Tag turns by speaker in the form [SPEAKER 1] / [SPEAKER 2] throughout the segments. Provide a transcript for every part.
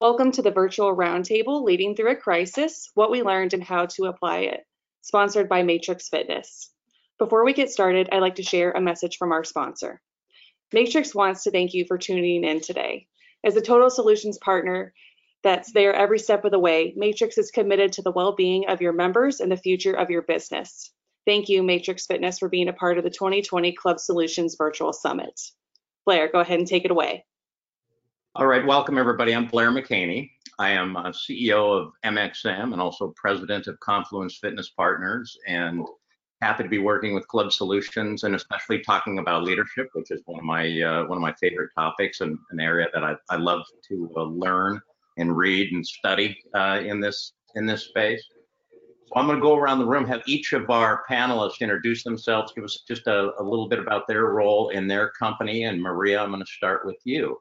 [SPEAKER 1] Welcome to the virtual roundtable, Leading Through a Crisis, What We Learned and How to Apply It, sponsored by Matrix Fitness. Before we get started, I'd like to share a message from our sponsor. Matrix wants to thank you for tuning in today. As a total solutions partner that's there every step of the way, Matrix is committed to the well-being of your members and the future of your business. Thank you, Matrix Fitness, for being a part of the 2020 Club Solutions Virtual Summit. Blair, go ahead and take it away.
[SPEAKER 2] All right, welcome everybody. I'm Blair McHaney. I am a CEO of MXM and also president of Confluence Fitness Partners and happy to be working with Club Solutions and especially talking about leadership, which is one of my uh, one of my favorite topics and an area that I, I love to uh, learn and read and study uh, in this in this space. So I'm going to go around the room, have each of our panelists introduce themselves, give us just a, a little bit about their role in their company. And Maria, I'm going to start with you.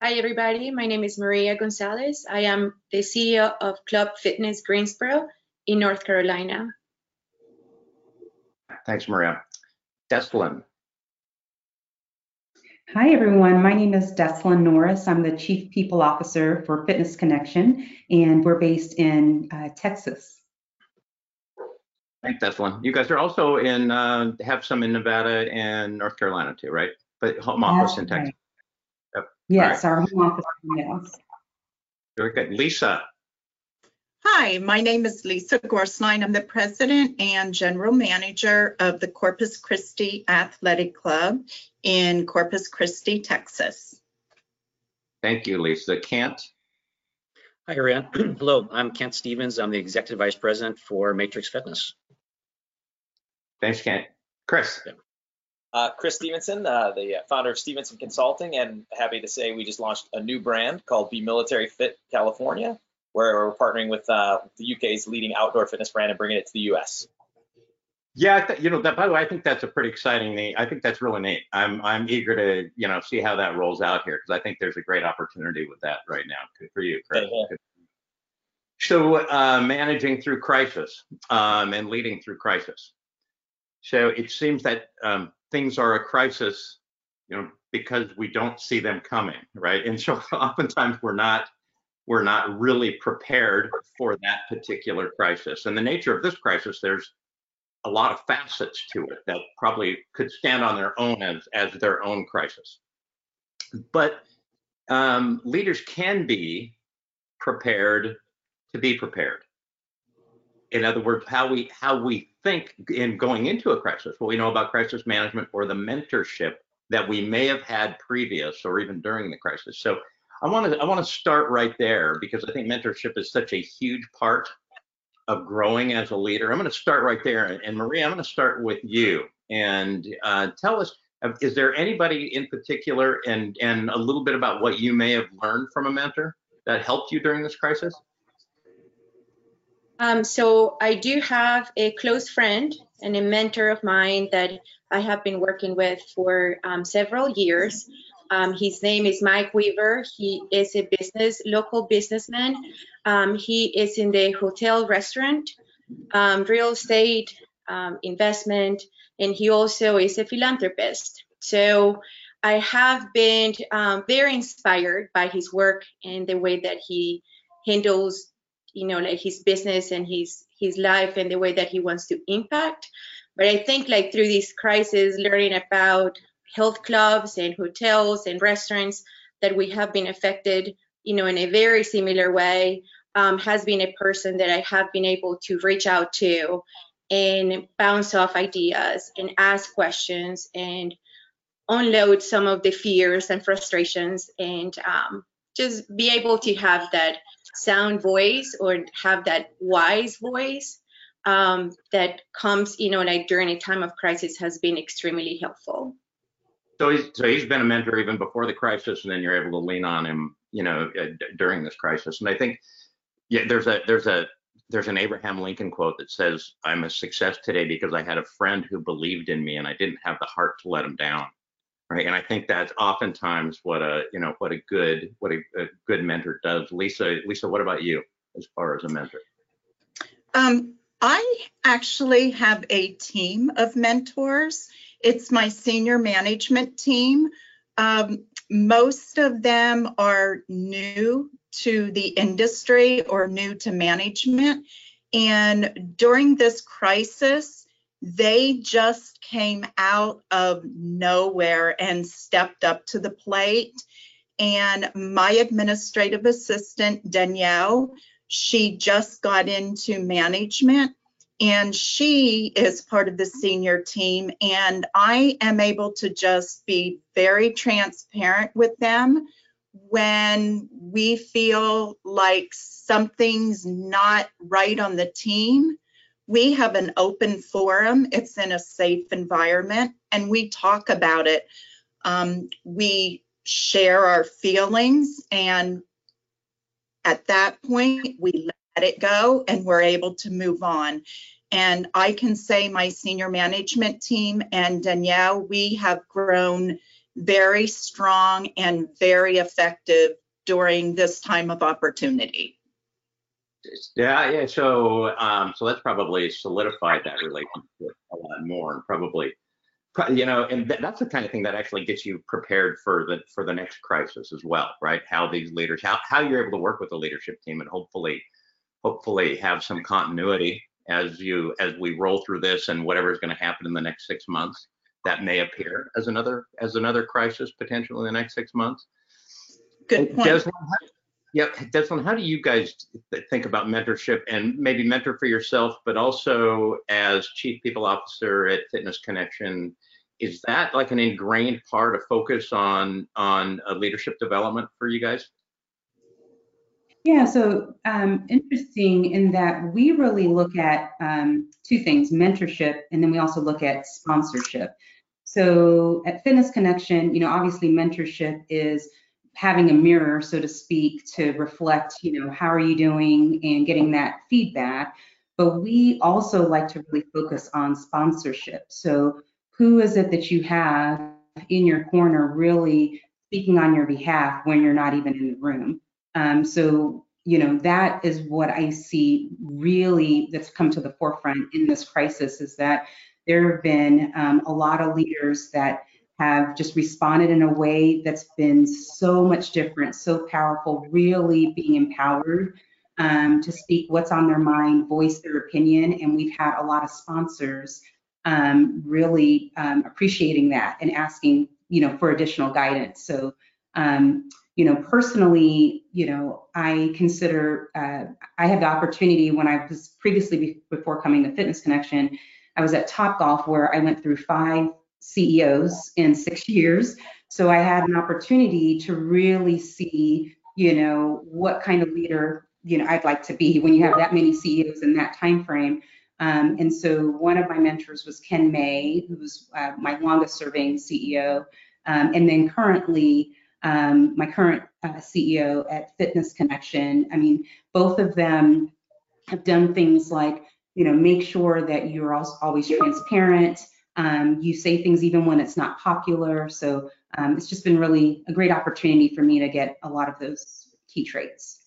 [SPEAKER 3] Hi, everybody. My name is Maria Gonzalez. I am the CEO of Club Fitness Greensboro in North Carolina.
[SPEAKER 2] Thanks, Maria. Deslin.
[SPEAKER 4] Hi, everyone. My name is Deslin Norris. I'm the Chief People Officer for Fitness Connection, and we're based in uh, Texas.
[SPEAKER 2] Thanks, Deslin. You guys are also in, uh, have some in Nevada and North Carolina too, right? But home office
[SPEAKER 4] That's
[SPEAKER 2] in Texas.
[SPEAKER 4] right.
[SPEAKER 2] Yep.
[SPEAKER 4] Yes,
[SPEAKER 2] All
[SPEAKER 4] our home office. Yes.
[SPEAKER 2] Very good. Lisa.
[SPEAKER 5] Hi, my name is Lisa Gorsline. I'm the president and general manager of the Corpus Christi Athletic Club in Corpus Christi, Texas.
[SPEAKER 2] Thank you, Lisa. Kent.
[SPEAKER 6] Hi, Ariane. Hello, I'm Kent Stevens. I'm the Executive Vice President for Matrix Fitness.
[SPEAKER 2] Thanks, Kent. Chris.
[SPEAKER 7] Uh, Chris Stevenson, uh, the founder of Stevenson Consulting, and happy to say we just launched a new brand called Be Military Fit California, where we're partnering with uh, the UK's leading outdoor fitness brand and bringing it to the US.
[SPEAKER 2] Yeah, th- you know that. By the way, I think that's a pretty exciting thing. I think that's really neat. I'm I'm eager to you know see how that rolls out here because I think there's a great opportunity with that right now. Good for you, Chris.
[SPEAKER 7] Yeah, yeah.
[SPEAKER 2] So uh, managing through crisis um, and leading through crisis. So it seems that um, things are a crisis, you know, because we don't see them coming, right? And so oftentimes we're not we're not really prepared for that particular crisis. And the nature of this crisis, there's a lot of facets to it that probably could stand on their own as as their own crisis. But um, leaders can be prepared to be prepared. In other words, how we how we think in going into a crisis, what we know about crisis management or the mentorship that we may have had previous or even during the crisis. So I want to I want to start right there because I think mentorship is such a huge part of growing as a leader. I'm going to start right there, and Maria, I'm going to start with you and uh, tell us. uh, Is there anybody in particular, and and a little bit about what you may have learned from a mentor that helped you during this crisis?
[SPEAKER 3] Um, so I do have a close friend and a mentor of mine that I have been working with for um, several years. Um, his name is Mike Weaver. He is a business, local businessman. Um, he is in the hotel restaurant, um, real estate, um, investment, and he also is a philanthropist. So I have been very inspired by his work and the way that he handles, you know, like his business and his his life and the way that he wants to impact. But I think like through this crisis, learning about health clubs and hotels and restaurants that we have been affected, you know, in a very similar way, um, has been a person that I have been able to reach out to and bounce off ideas and ask questions and unload some of the fears and frustrations and um, just be able to have that sound voice or have that wise voice um, that comes, you know, like during a time of crisis has been extremely helpful.
[SPEAKER 2] So he's so he's been a mentor even before the crisis, and then you're able to lean on him, you know, uh, during this crisis. And I think, yeah, there's a there's a there's an Abraham Lincoln quote that says, "I'm a success today because I had a friend who believed in me, and I didn't have the heart to let him down." Right, and I think that's oftentimes what a you know what a good what a, a good mentor does. Lisa, Lisa, what about you as far as a mentor?
[SPEAKER 5] Um, I actually have a team of mentors. It's my senior management team. Um, most of them are new to the industry or new to management. And during this crisis, they just came out of nowhere and stepped up to the plate. And my administrative assistant, Danielle, she just got into management and she is part of the senior team. And I am able to just be very transparent with them when we feel like something's not right on the team. We have an open forum, it's in a safe environment, and we talk about it. Um, we share our feelings, and at that point, we let it go and we're able to move on. And I can say my senior management team and Danielle, we have grown very strong and very effective during this time of opportunity.
[SPEAKER 2] Yeah, yeah. So, um, so let's probably solidified that relationship a lot more, and probably, you know, and th- that's the kind of thing that actually gets you prepared for the for the next crisis as well, right? How these leaders, how how you're able to work with the leadership team, and hopefully, hopefully have some continuity as you as we roll through this and whatever is going to happen in the next six months that may appear as another as another crisis potentially in the next six months.
[SPEAKER 5] Good point.
[SPEAKER 2] Desmond, yeah, Desmond, how do you guys think about mentorship and maybe mentor for yourself, but also as chief people officer at Fitness Connection? Is that like an ingrained part of focus on on leadership development for you guys?
[SPEAKER 4] Yeah, so um, interesting in that we really look at um, two things mentorship, and then we also look at sponsorship. So at Fitness Connection, you know, obviously mentorship is having a mirror, so to speak, to reflect, you know, how are you doing and getting that feedback. But we also like to really focus on sponsorship. So who is it that you have in your corner really speaking on your behalf when you're not even in the room? Um, so, you know, that is what I see really that's come to the forefront in this crisis is that there have been um, a lot of leaders that have just responded in a way that's been so much different, so powerful, really being empowered um, to speak what's on their mind, voice their opinion. And we've had a lot of sponsors um, really um, appreciating that and asking, you know, for additional guidance. So, um, you know, personally, you know, I consider uh, I had the opportunity when I was previously before coming to Fitness Connection, I was at Topgolf where I went through five CEOs in six years. So I had an opportunity to really see, you know, what kind of leader, you know, I'd like to be when you have that many CEOs in that time frame. Um, and so one of my mentors was Ken May, who was uh, my longest serving CEO. Um, and then currently, um, my current uh, CEO at Fitness Connection. I mean, both of them have done things like, you know, make sure that you're always transparent. Um, you say things even when it's not popular. So um, it's just been really a great opportunity for me to get a lot of those key traits.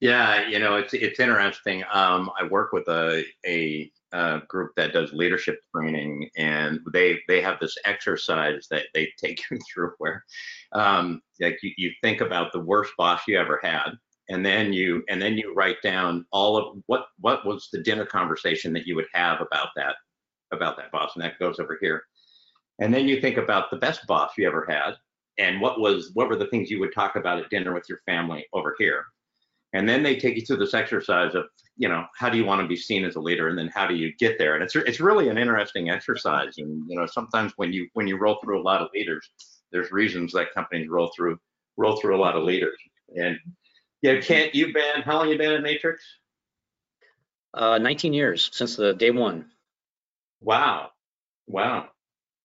[SPEAKER 2] Yeah, you know, it's it's interesting. Um, I work with a a uh, group that does leadership training, and they they have this exercise that they take you through where, um, like you, you think about the worst boss you ever had, and then you and then you write down all of what what was the dinner conversation that you would have about that about that boss, and that goes over here, and then you think about the best boss you ever had, and what was what were the things you would talk about at dinner with your family over here? And then they take you through this exercise of you know how do you want to be seen as a leader and then how do you get there? And it's it's really an interesting exercise and you know sometimes when you when you roll through a lot of leaders there's reasons that companies roll through roll through a lot of leaders. And yeah kent you've been how long you been at matrix?
[SPEAKER 6] Uh, 19 years since the day one.
[SPEAKER 2] Wow wow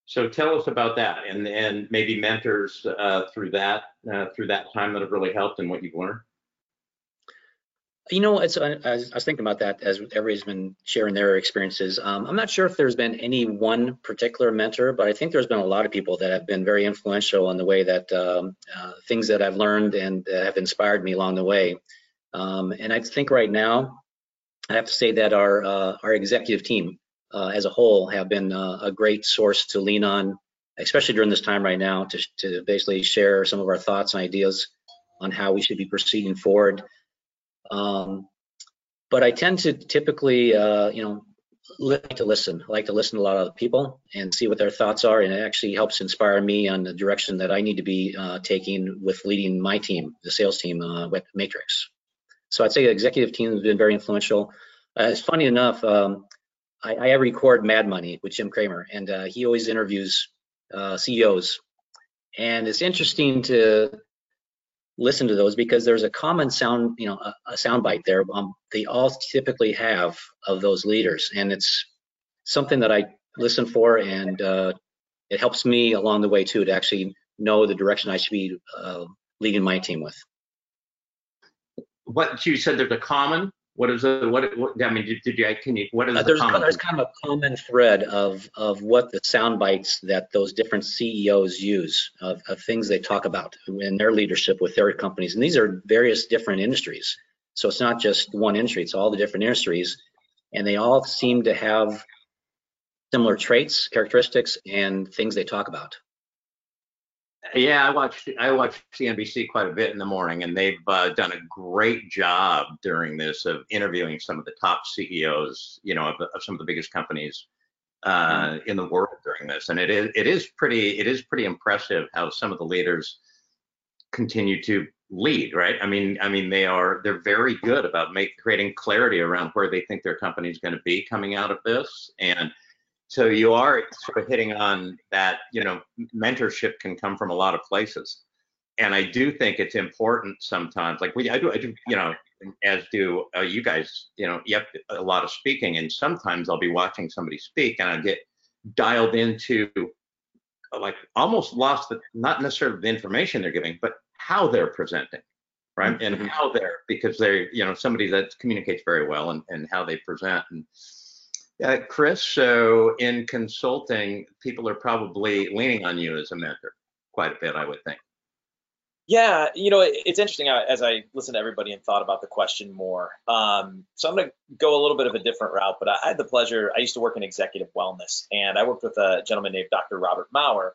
[SPEAKER 2] so tell us about that and and maybe mentors uh, through that uh, through that time that have really helped and what you've learned
[SPEAKER 6] You know, it's I, I was thinking about that as everybody's been sharing their experiences. Um, I'm not sure if there's been any one particular mentor, but I think there's been a lot of people that have been very influential in the way that um, uh, things that I've learned and have inspired me along the way. Um, and I think right now, I have to say that our uh, our executive team uh, as a whole have been uh, a great source to lean on especially during this time right now, to, to basically share some of our thoughts and ideas on how we should be proceeding forward. Um, but I tend to typically, uh, you know, like to listen. I like to listen to a lot of people and see what their thoughts are, and it actually helps inspire me on the direction that I need to be uh, taking with leading my team, the sales team uh, with Matrix. So I'd say the executive team has been very influential. Uh, it's funny enough, um, I, I, record Mad Money with Jim Cramer, and uh, he always interviews uh, CEOs, and it's interesting to listen to those because there's a common sound, you know, a, a sound bite there. Um, they all typically have of those leaders, and it's something that I listen for, and uh, it helps me along the way too to actually know the direction I should be uh, leading my team with.
[SPEAKER 2] What you said, there's a common what is it? What, what I mean, did, did you, I can you, what is
[SPEAKER 6] uh,
[SPEAKER 2] the
[SPEAKER 6] there's,
[SPEAKER 2] common?
[SPEAKER 6] There's kind of a common thread of, of what the sound bites that those different CEOs use of, of things they talk about in their leadership with their companies. And these are various different industries. So it's not just one industry, it's all the different industries. And they all seem to have similar traits, characteristics, and things they talk about.
[SPEAKER 2] Yeah, I watch I watch CNBC quite a bit in the morning, and they've uh, done a great job during this of interviewing some of the top CEOs, you know, of, of some of the biggest companies uh, mm-hmm. in the world during this. And it is it is pretty it is pretty impressive how some of the leaders continue to lead. Right? I mean, I mean they are they're very good about make, creating clarity around where they think their company is going to be coming out of this, and so you are sort of hitting on that you know mentorship can come from a lot of places. And i do think it's important sometimes like we i do i do you know as do uh, you guys you know have a lot of speaking. And sometimes i'll be watching somebody speak and i get dialed into like almost lost the not necessarily the information they're giving but how they're presenting right? Mm-hmm. and how they're because they're you know somebody that communicates very well and, and how they present. And uh, Chris, so in consulting, people are probably leaning on you as a mentor quite a bit, I would think.
[SPEAKER 7] Yeah, you know, it's interesting as I listened to everybody and thought about the question more. Um, so I'm going to go a little bit of a different route, but I had the pleasure. I used to work in executive wellness, and I worked with a gentleman named Dr. Robert Maurer,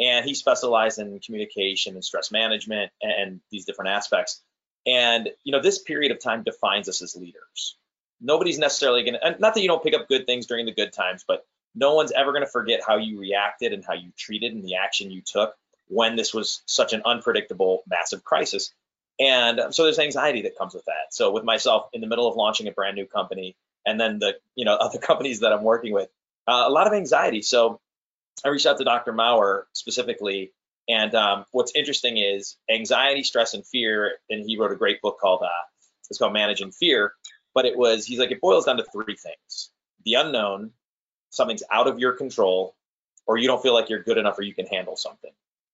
[SPEAKER 7] and he specialized in communication and stress management and, and these different aspects. And you know, this period of time defines us as leaders nobody's necessarily going to, not that you don't pick up good things during the good times, but no one's ever going to forget how you reacted and how you treated and the action you took when this was such an unpredictable, massive crisis. And so there's anxiety that comes with that. So with myself in the middle of launching a brand new company and then the, you know, other companies that I'm working with, uh, a lot of anxiety. So I reached out to Dr. Maurer specifically. And um, what's interesting is anxiety, stress, and fear. And he wrote a great book called, uh, it's called Managing Fear but it was he's like it boils down to three things. The unknown something's out of your control or you don't feel like you're good enough or you can handle something.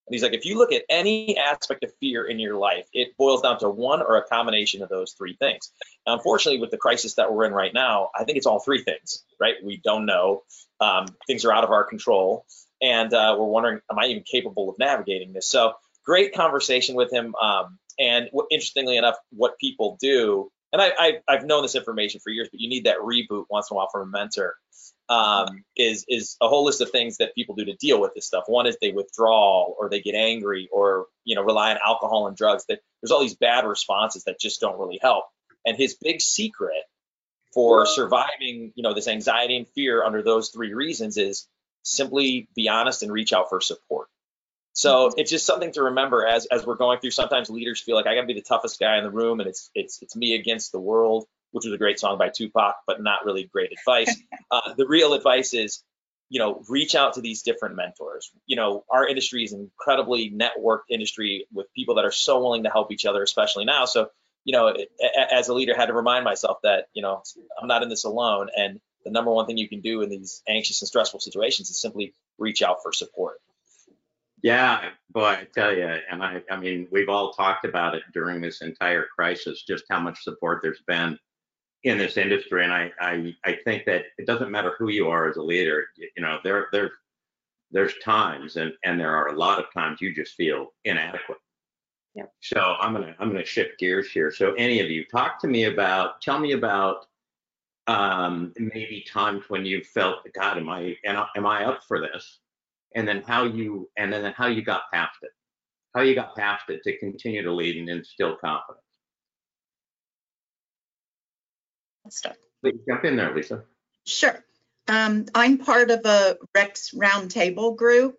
[SPEAKER 7] And he's like if you look at any aspect of fear in your life it boils down to one or a combination of those three things. Now, unfortunately with the crisis that we're in right now i think it's all three things right? We don't know. Um, things are out of our control. And uh, we're wondering am i even capable of navigating this? So great conversation with him. Um, and interestingly enough what people do and I, I have known this information for years, but you need that reboot once in a while from a mentor. Um, is is a whole list of things that people do to deal with this stuff. One is they withdraw, or they get angry, or you know rely on alcohol and drugs. That there's all these bad responses that just don't really help. And his big secret for surviving, you know, this anxiety and fear under those three reasons is simply be honest and reach out for support. So it's just something to remember as as we're going through. Sometimes leaders feel like I got to be the toughest guy in the room, and it's it's it's me against the world, which was a great song by Tupac, but not really great advice. Uh, the real advice is, you know, reach out to these different mentors. You know, our industry is an incredibly networked industry with people that are so willing to help each other, especially now. So, you know, as a leader, I had to remind myself that you know I'm not in this alone, and the number one thing you can do in these anxious and stressful situations is simply reach out for support.
[SPEAKER 2] Yeah, boy, I tell you, and I, I mean, we've all talked about it during this entire crisis, just how much support there's been in this industry, and I, I, I think that it doesn't matter who you are as a leader. You know, there, there, there's times, and and there are a lot of times you just feel inadequate.
[SPEAKER 1] Yeah.
[SPEAKER 2] So I'm gonna, I'm gonna shift gears here. So any of you, talk to me about, tell me about um, maybe times when you felt, God, am I, am I up for this? And then how you and then how you got past it, how you got past it to continue to lead and instill confidence.
[SPEAKER 5] Let's start.
[SPEAKER 2] Please jump in there, Lisa.
[SPEAKER 5] Sure. Um, I'm part of a Rex Roundtable group,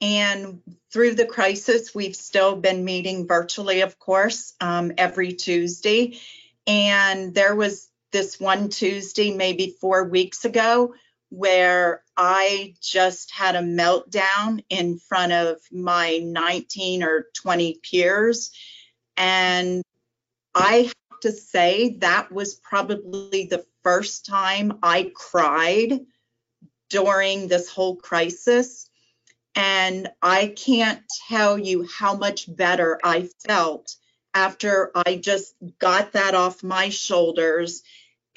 [SPEAKER 5] and through the crisis, we've still been meeting virtually, of course, um, every Tuesday. And there was this one Tuesday, maybe four weeks ago, where I just had a meltdown in front of my 19 or 20 peers. And I have to say that was probably the first time I cried during this whole crisis. And I can't tell you how much better I felt after I just got that off my shoulders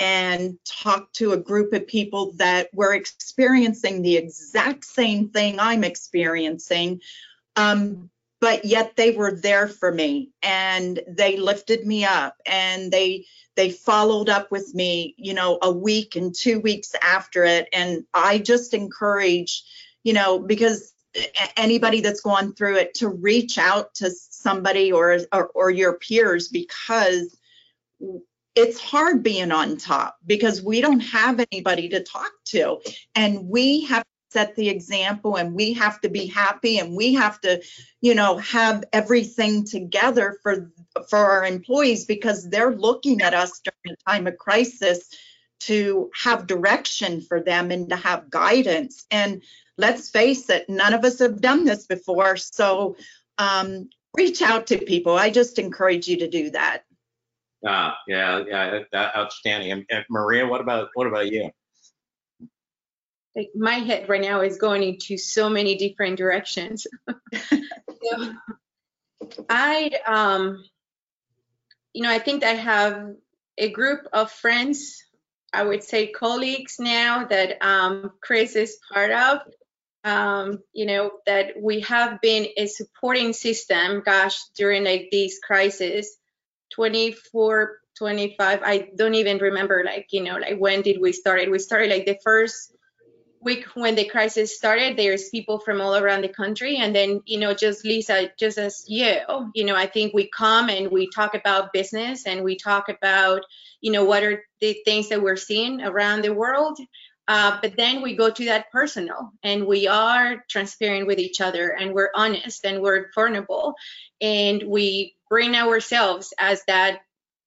[SPEAKER 5] and talked to a group of people that were experiencing the exact same thing I'm experiencing. Um, but yet they were there for me and they lifted me up and they they followed up with me you know a week and two weeks after it and i just encourage you know because anybody that's gone through it to reach out to somebody or or, or your peers because it's hard being on top because we don't have anybody to talk to. And we have to set the example and we have to be happy and we have to you know have everything together for for our employees because they're looking at us during a time of crisis to have direction for them and to have guidance. And let's face it none of us have done this before. So um, reach out to people. I just encourage you to do that
[SPEAKER 2] Ah, yeah, yeah, that, outstanding. And, and Maria, what about what about you?
[SPEAKER 3] like my head right now is going into so many different directions. so, I, um, you know, I think I have a group of friends, I would say colleagues now that um, Chris is part of. Um, you know, that we have been a supporting system, gosh, during like these crises, 24, 25, I don't even remember like, you know, like when did we start it? We started like the first week when the crisis started there's people from all around the country and then you know just lisa just as you you know i think we come and we talk about business and we talk about you know what are the things that we're seeing around the world uh, but then we go to that personal and we are transparent with each other and we're honest and we're vulnerable and we bring ourselves as that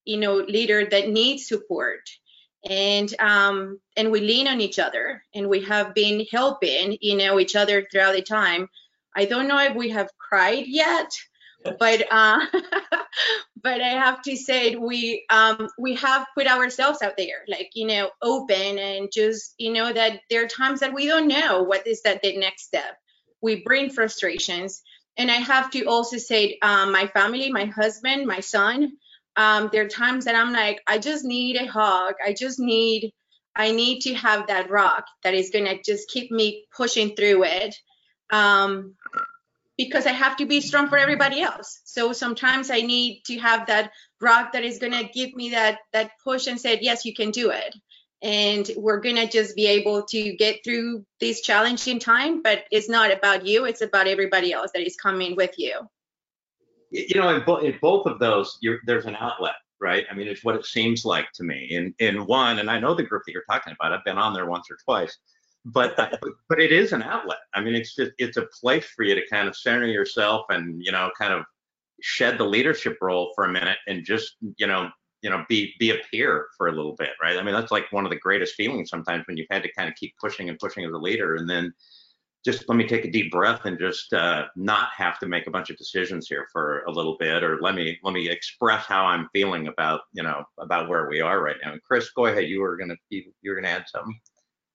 [SPEAKER 3] you know leader that needs support. And um, and we lean on each other and we have been helping you know each other throughout the time. I don't know if we have cried yet but uh, but i have to say we um, we have put ourselves out there like you know open and just you know that there are times that we don't know what is that the next step. We bring frustrations and i have to also say um, my family my husband my son um, there are times that I'm like, I just need a hug. I just need, I need to have that rock that is gonna just keep me pushing through it. Um, because I have to be strong for everybody else. So sometimes I need to have that rock that is gonna give me that that push and say, yes, you can do it. And we're gonna just be able to get through this challenging time. But it's not about you; it's about everybody else that is coming with you
[SPEAKER 2] you know, in, bo- in both of those, there's an outlet, right? I mean, it's what it seems like to me. In in one, and I know the group that you're talking about. I've been on there once or twice, uh, but but it is an outlet. I mean, it's just it's a place for you to kind of center yourself and you know, kind of shed the leadership role for a minute and just you know you know be be a peer for a little bit right i mean that's like one of the greatest feelings sometimes when you've had to kind of keep pushing and pushing as a leader and then just let me take a deep breath and just uh, not have to make a bunch of decisions here for a little bit, or let me let me express how I'm feeling about you know about where we are right now. And Chris, go ahead. You were gonna you, you were gonna add something.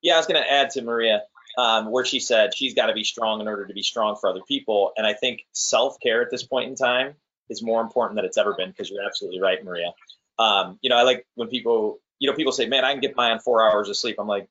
[SPEAKER 7] Yeah, I was gonna add to Maria um, where she said she's got to be strong in order to be strong for other people, and I think self care at this point in time is more important than it's ever been because you're absolutely right, Maria. Um, you know, I like when people you know people say, man, I can get by on four hours of sleep. I'm like,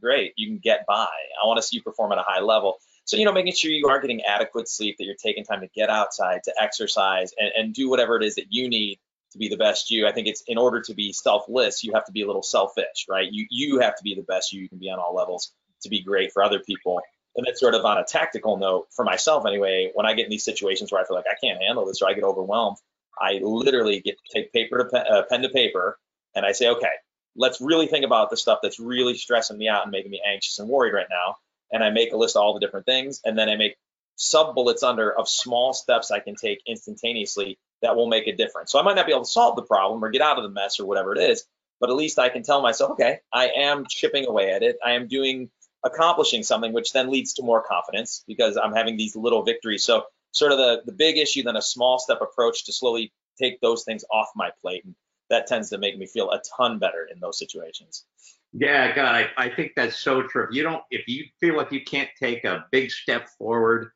[SPEAKER 7] great, you can get by. I want to see you perform at a high level. So, you know, making sure you are getting adequate sleep, that you're taking time to get outside, to exercise, and, and do whatever it is that you need to be the best you. I think it's in order to be selfless, you have to be a little selfish, right? You you have to be the best you, you can be on all levels to be great for other people. And that's sort of on a tactical note, for myself anyway, when I get in these situations where I feel like I can't handle this or I get overwhelmed, I literally get to take paper to pen, uh, pen to paper and I say, okay, let's really think about the stuff that's really stressing me out and making me anxious and worried right now. And I make a list of all the different things and then I make sub bullets under of small steps I can take instantaneously that will make a difference. So I might not be able to solve the problem or get out of the mess or whatever it is, but at least I can tell myself, okay, I am chipping away at it. I am doing accomplishing something, which then leads to more confidence because I'm having these little victories. So sort of the, the big issue, then a small step approach to slowly take those things off my plate. And that tends to make me feel a ton better in those situations.
[SPEAKER 2] Yeah, God, I, I think that's so true. If you don't, if you feel like you can't take a big step forward,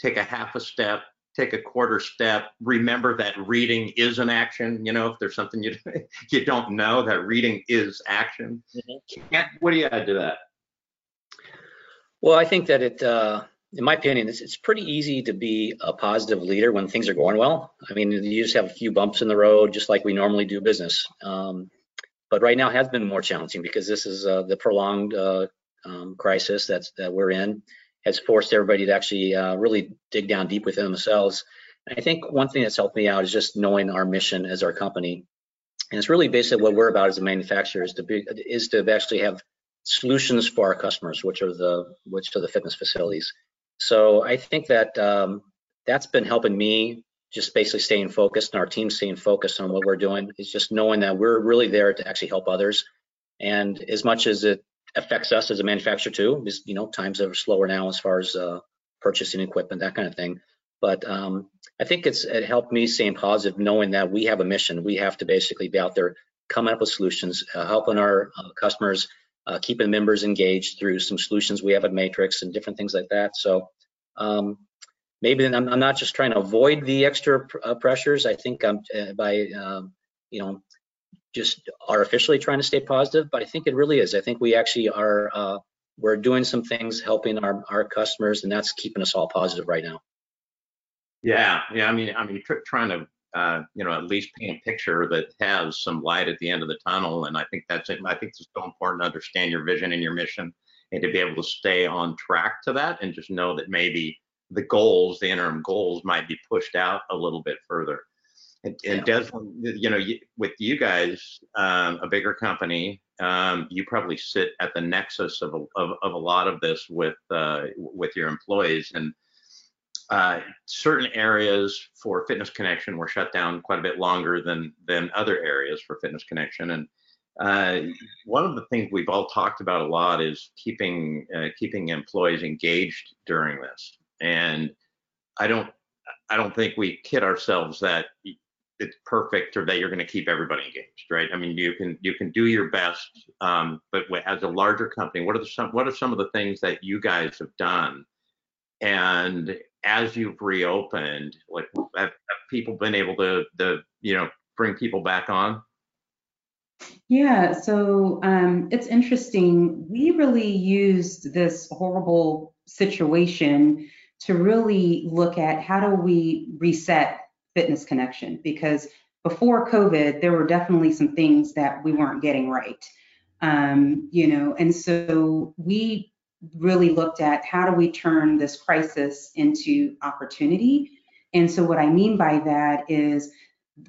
[SPEAKER 2] take a half a step, take a quarter step. Remember that reading is an action. You know, if there's something you you don't know, that reading is action. Mm-hmm. Kent, what do you add to that?
[SPEAKER 6] Well, I think that it, uh, in my opinion, it's, it's pretty easy to be a positive leader when things are going well. I mean, you just have a few bumps in the road, just like we normally do business. Um, but right now has been more challenging because this is uh, the prolonged uh, um, crisis that's that we're in has forced everybody to actually uh, really dig down deep within themselves. And I think one thing that's helped me out is just knowing our mission as our company. And it's really basically what we're about as a manufacturer is to be, is to actually have solutions for our customers, which are the which are the fitness facilities. So I think that um, that's been helping me just basically staying focused and our team staying focused on what we're doing is just knowing that we're really there to actually help others. And as much as it affects us as a manufacturer too. Is you know times are slower now as far as uh, purchasing equipment, that kind of thing. But um, I think it's it helped me staying positive, knowing that we have a mission. We have to basically be out there coming up with solutions, uh, helping our uh, customers, uh, keeping members engaged through some solutions we have at Matrix and different things like that. So um, maybe I'm, I'm, not just trying to avoid the extra pr uh, pressures. I think I'm uh, by um, you know just artificially trying to stay positive, but I think it really is. I think we actually are uh, we're doing some things helping our our customers, and that's keeping us all positive right now.
[SPEAKER 2] Yeah, yeah. I mean, I mean, tr- trying to uh, you know at least paint a picture that has some light at the end of the tunnel, and I think that's it. I think it's so important to understand your vision and your mission, and to be able to stay on track to that, and just know that maybe the goals, the interim goals, might be pushed out a little bit further. And, and yeah. Desmond, you know, with you guys, um, a bigger company, um, you probably sit at the nexus of a, of, of a lot of this with uh, with your employees. And uh, certain areas for Fitness Connection were shut down quite a bit longer than than other areas for Fitness Connection. And uh, one of the things we've all talked about a lot is keeping uh, keeping employees engaged during this. And I don't I don't think we kid ourselves that it's perfect or that you're going to keep everybody engaged, right? I mean, you can you can do your best, um, but as a larger company, what are the, some what are some of the things that you guys have done? And as you've reopened, like have, have people been able to the you know bring people back on?
[SPEAKER 4] Yeah, so um, it's interesting. We really used this horrible situation to really look at how do we reset fitness connection because before COVID, there were definitely some things that we weren't getting right. Um, you know, and so we really looked at how do we turn this crisis into opportunity. And so what I mean by that is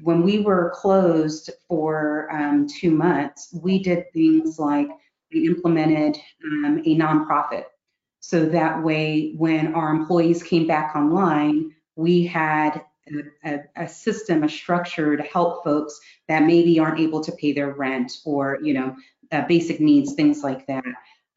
[SPEAKER 4] when we were closed for um, two months, we did things like we implemented um, a nonprofit. So that way, when our employees came back online, we had a, a, system, a structure to help folks that maybe aren't able to pay their rent or, you know, uh, basic needs, things like that.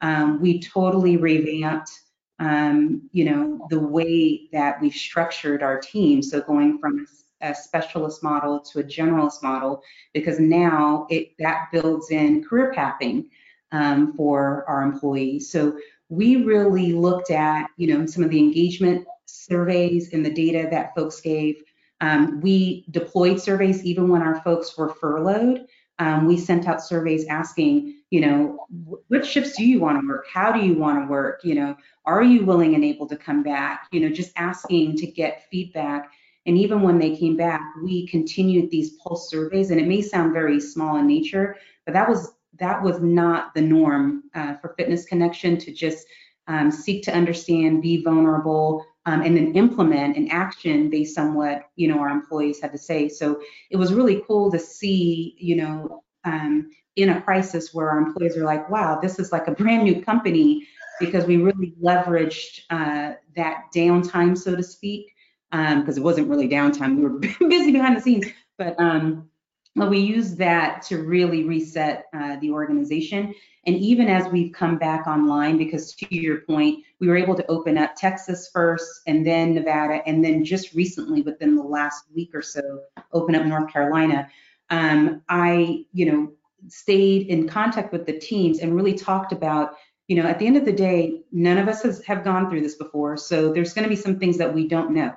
[SPEAKER 4] Um, we totally revamped, um, you know, the way that we've structured our team. So going from a specialist model to a generalist model, because now it that builds in career pathing um, for our employees. So we really looked at, you know, some of the engagement surveys and the data that folks gave. Um, we deployed surveys even when our folks were furloughed. Um, we sent out surveys asking, you know, what shifts do you want to work? How do you want to work? You know, are you willing and able to come back? You know, just asking to get feedback. And even when they came back, we continued these pulse surveys. And it may sound very small in nature, but that was that was not the norm uh, for Fitness Connection to just um, seek to understand, be vulnerable, um, and then implement an action based on what you know our employees had to say. So it was really cool to see, you know, um, in a crisis where our employees are like, "Wow, this is like a brand new company," because we really leveraged uh, that downtime, so to speak, because um, it wasn't really downtime. We were busy behind the scenes, but um, we used that to really reset uh, the organization. And even as we've come back online, because to your point, we were able to open up Texas first and then Nevada, and then just recently, within the last week or so, open up North Carolina. Um, I, you know, stayed in contact with the teams and really talked about, you know, at the end of the day, none of us has, have gone through this before. So there's going to be some things that we don't know.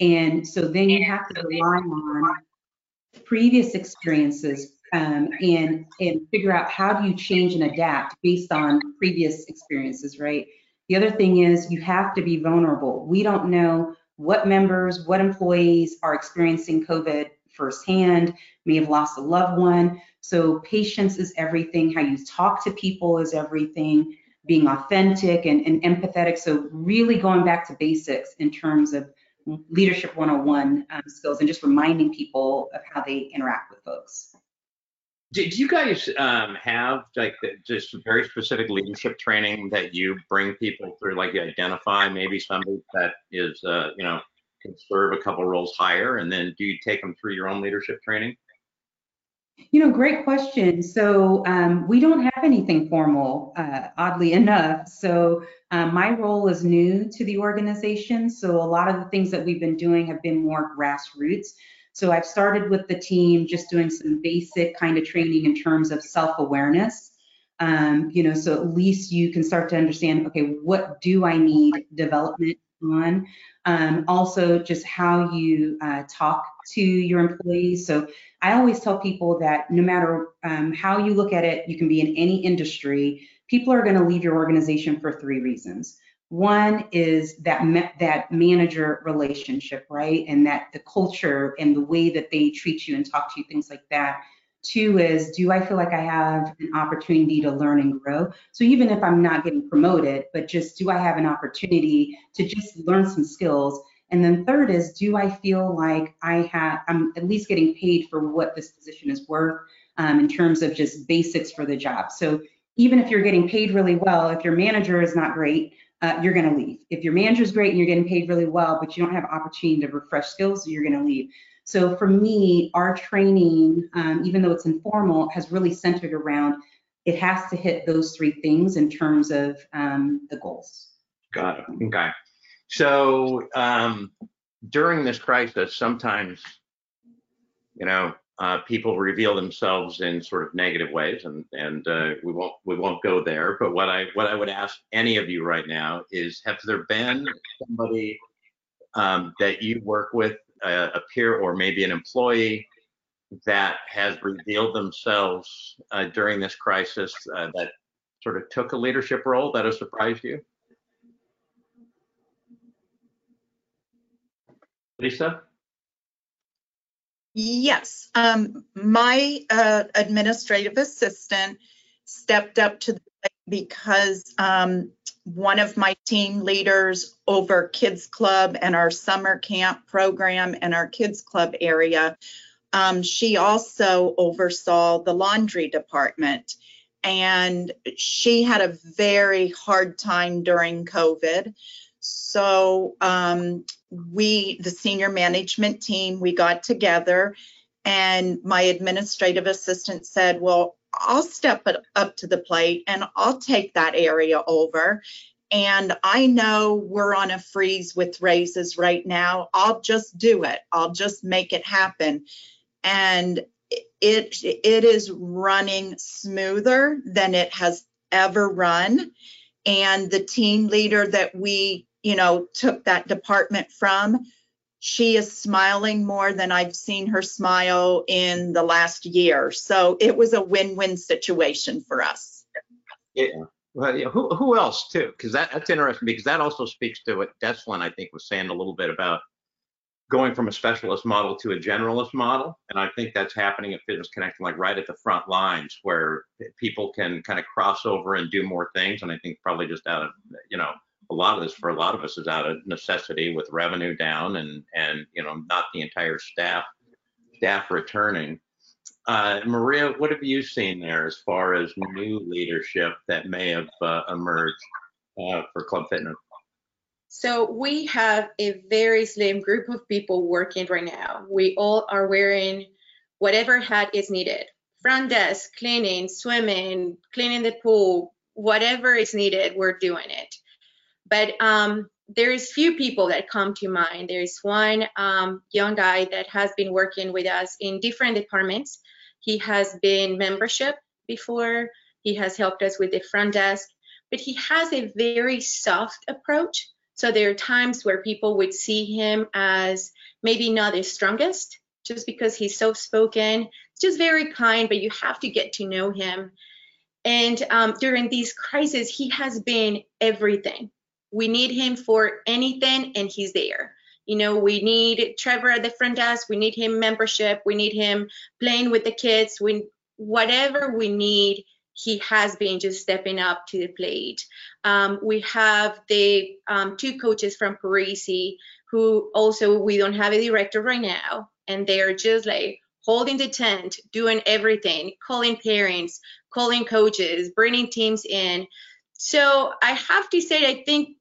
[SPEAKER 4] And so then you have to rely on previous experiences um, and and figure out how do you change and adapt based on previous experiences, right? The other thing is you have to be vulnerable. We don't know what members, what employees are experiencing COVID firsthand, may have lost a loved one. So patience is everything. How you talk to people is everything. Being authentic and, and empathetic. So really going back to basics in terms of leadership 101 um, skills and just reminding people of how they interact with folks.
[SPEAKER 2] Did you guys um, have like just very specific leadership training that you bring people through? Like you identify maybe somebody that is, uh, you know, can serve a couple roles higher, and then do you take them through your own leadership training?
[SPEAKER 4] You know, great question. So um, we don't have anything formal, uh, oddly enough. So um, my role is new to the organization. So a lot of the things that we've been doing have been more grassroots. So I've started with the team just doing some basic kind of training in terms of self-awareness. Um, you know, so at least you can start to understand, okay, what do I need development on? Um, also, just how you uh, talk to your employees. So I always tell people that no matter um, how you look at it, you can be in any industry. People are going to leave your organization for three reasons. One is that that manager relationship, right, and that the culture and the way that they treat you and talk to you, things like that. Two is, do I feel like I have an opportunity to learn and grow? So even if I'm not getting promoted, but just do I have an opportunity to just learn some skills? And then third is, do I feel like I have, I'm at least getting paid for what this position is worth um, in terms of just basics for the job. So even if you're getting paid really well, if your manager is not great, uh, you're going to leave. If your manager is great and you're getting paid really well, but you don't have opportunity to refresh skills, you're going to leave. So for me, our training, um, even though it's informal, has really centered around it has to hit those three things in terms of um, the goals.
[SPEAKER 2] Got it. Okay. So um, during this crisis, sometimes, you know, uh, people reveal themselves in sort of negative ways, and and uh, we won't we won't go there. But what I what I would ask any of you right now is, have there been somebody um, that you work with, a peer or maybe an employee, that has revealed themselves uh, during this crisis uh, that sort of took a leadership role that has surprised you? Lisa?
[SPEAKER 5] Yes, um, my uh, administrative assistant stepped up to the because um, one of my team leaders over Kids Club and our summer camp program and our Kids Club area, um, she also oversaw the laundry department. And she had a very hard time during COVID. So um, we, the senior management team, we got together and my administrative assistant said, well, I'll step it up to the plate and I'll take that area over. And I know we're on a freeze with raises right now. I'll just do it. I'll just make it happen. And it it is running smoother than it has ever run. And the team leader that we you know, took that department from, she is smiling more than I've seen her smile in the last year. So it was a win-win situation for us.
[SPEAKER 2] Yeah. Well, yeah. Who, who else too? Because that, that's interesting because that also speaks to what Deslin, I think, was saying a little bit about going from a specialist model to a generalist model. And I think that's happening at Fitness Connection, like right at the front lines where people can kind of cross over and do more things. And I think probably just out of, you know, a lot of this for a lot of us is out of necessity with revenue down and, and, you know, not the entire staff, staff returning. Uh, Maria, what have you seen there as far as new leadership that may have uh, emerged uh, for Club Fitness?
[SPEAKER 3] So we have a very slim group of people working right now. We all are wearing whatever hat is needed. Front desk, cleaning, swimming, cleaning the pool, whatever is needed, we're doing it. But um, there's few people that come to mind. There's one um, young guy that has been working with us in different departments. He has been membership before. He has helped us with the front desk, but he has a very soft approach so there are times where people would see him as maybe not the strongest, just because he's soft spoken, just very kind, but you have to get to know him. And um, during these crises, he has been everything. We need him for anything, and he's there. You know, we need Trevor at the front desk. We need him membership. We need him playing with the kids. We whatever we need, he has been just stepping up to the plate. Um, we have the um, two coaches from Parisi who also we don't have a director right now, and they're just like holding the tent, doing everything, calling parents, calling coaches, bringing teams in. So I have to say, I think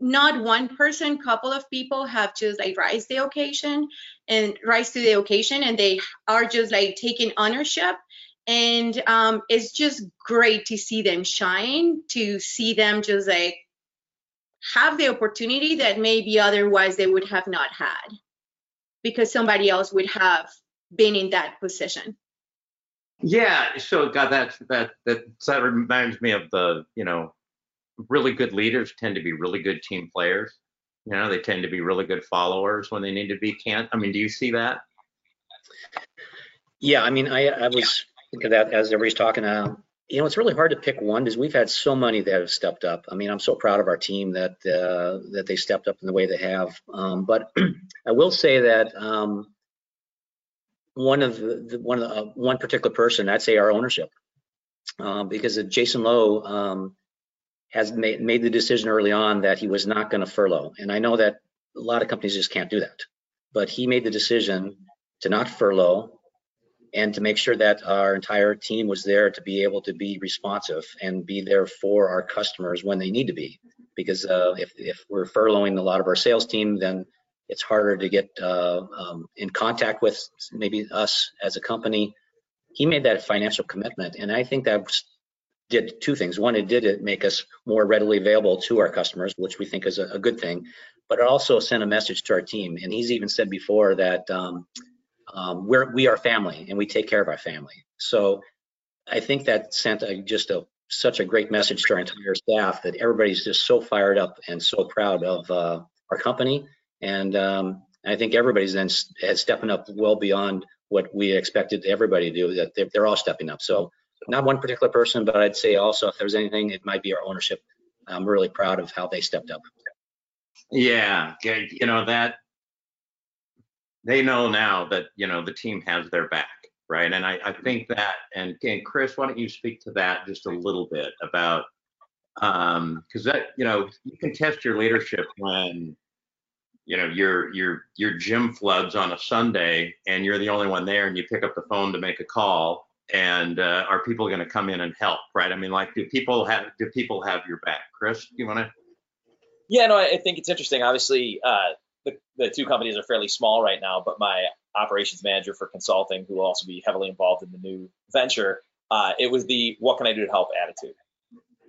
[SPEAKER 3] not one person, couple of people have just like rise the occasion and rise to the occasion, and they are just like taking ownership. And um, it's just great to see them shine to see them just like have the opportunity that maybe otherwise they would have not had because somebody else would have been in that position.
[SPEAKER 2] Yeah so god that that that that reminds me of the you know really good leaders tend to be really good team players you know they tend to be really good followers when they need to be can't i mean do you see that
[SPEAKER 6] yeah i mean i i was think of that as everybody's talking. Uh, you know, it's really hard to pick one because we've had so many that have stepped up. I mean, I'm so proud of our team that uh, that they stepped up in the way they have. Um, but I will say that um, one of the, the one of the, uh, one particular person, I'd say our ownership, uh, because of Jason Lowe um, has made made the decision early on that he was not going to furlough, and I know that a lot of companies just can't do that, but he made the decision to not furlough and to make sure that our entire team was there to be able to be responsive and be there for our customers when they need to be. Because uh, if, if we're furloughing a lot of our sales team, then it's harder to get uh, um, in contact with maybe us as a company. He made that financial commitment, and I think that did two things. One, it did it make us more readily available to our customers, which we think is a, a good thing, but it also sent a message to our team. And he's even said before that um, um, we're we are family and we take care of our family. So I think that sent a, just a such a great message to our entire staff that everybody's just so fired up and so proud of uh, our company. And um, I think everybody's then has stepping up well beyond what we expected everybody to do. That they're, they're all stepping up. So not one particular person, but I'd say also if there's anything, it might be our ownership. I'm really proud of how they stepped up.
[SPEAKER 2] Yeah, you know that they know now that you know the team has their back right and i, I think that and, and chris why don't you speak to that just a little bit about um because that you know you can test your leadership when you know your your your gym floods on a sunday and you're the only one there and you pick up the phone to make a call and uh, are people going to come in and help right i mean like do people have do people have your back chris do you want to
[SPEAKER 7] yeah no i think it's interesting obviously uh the, the two companies are fairly small right now, but my operations manager for consulting, who will also be heavily involved in the new venture, uh, it was the what can I do to help attitude.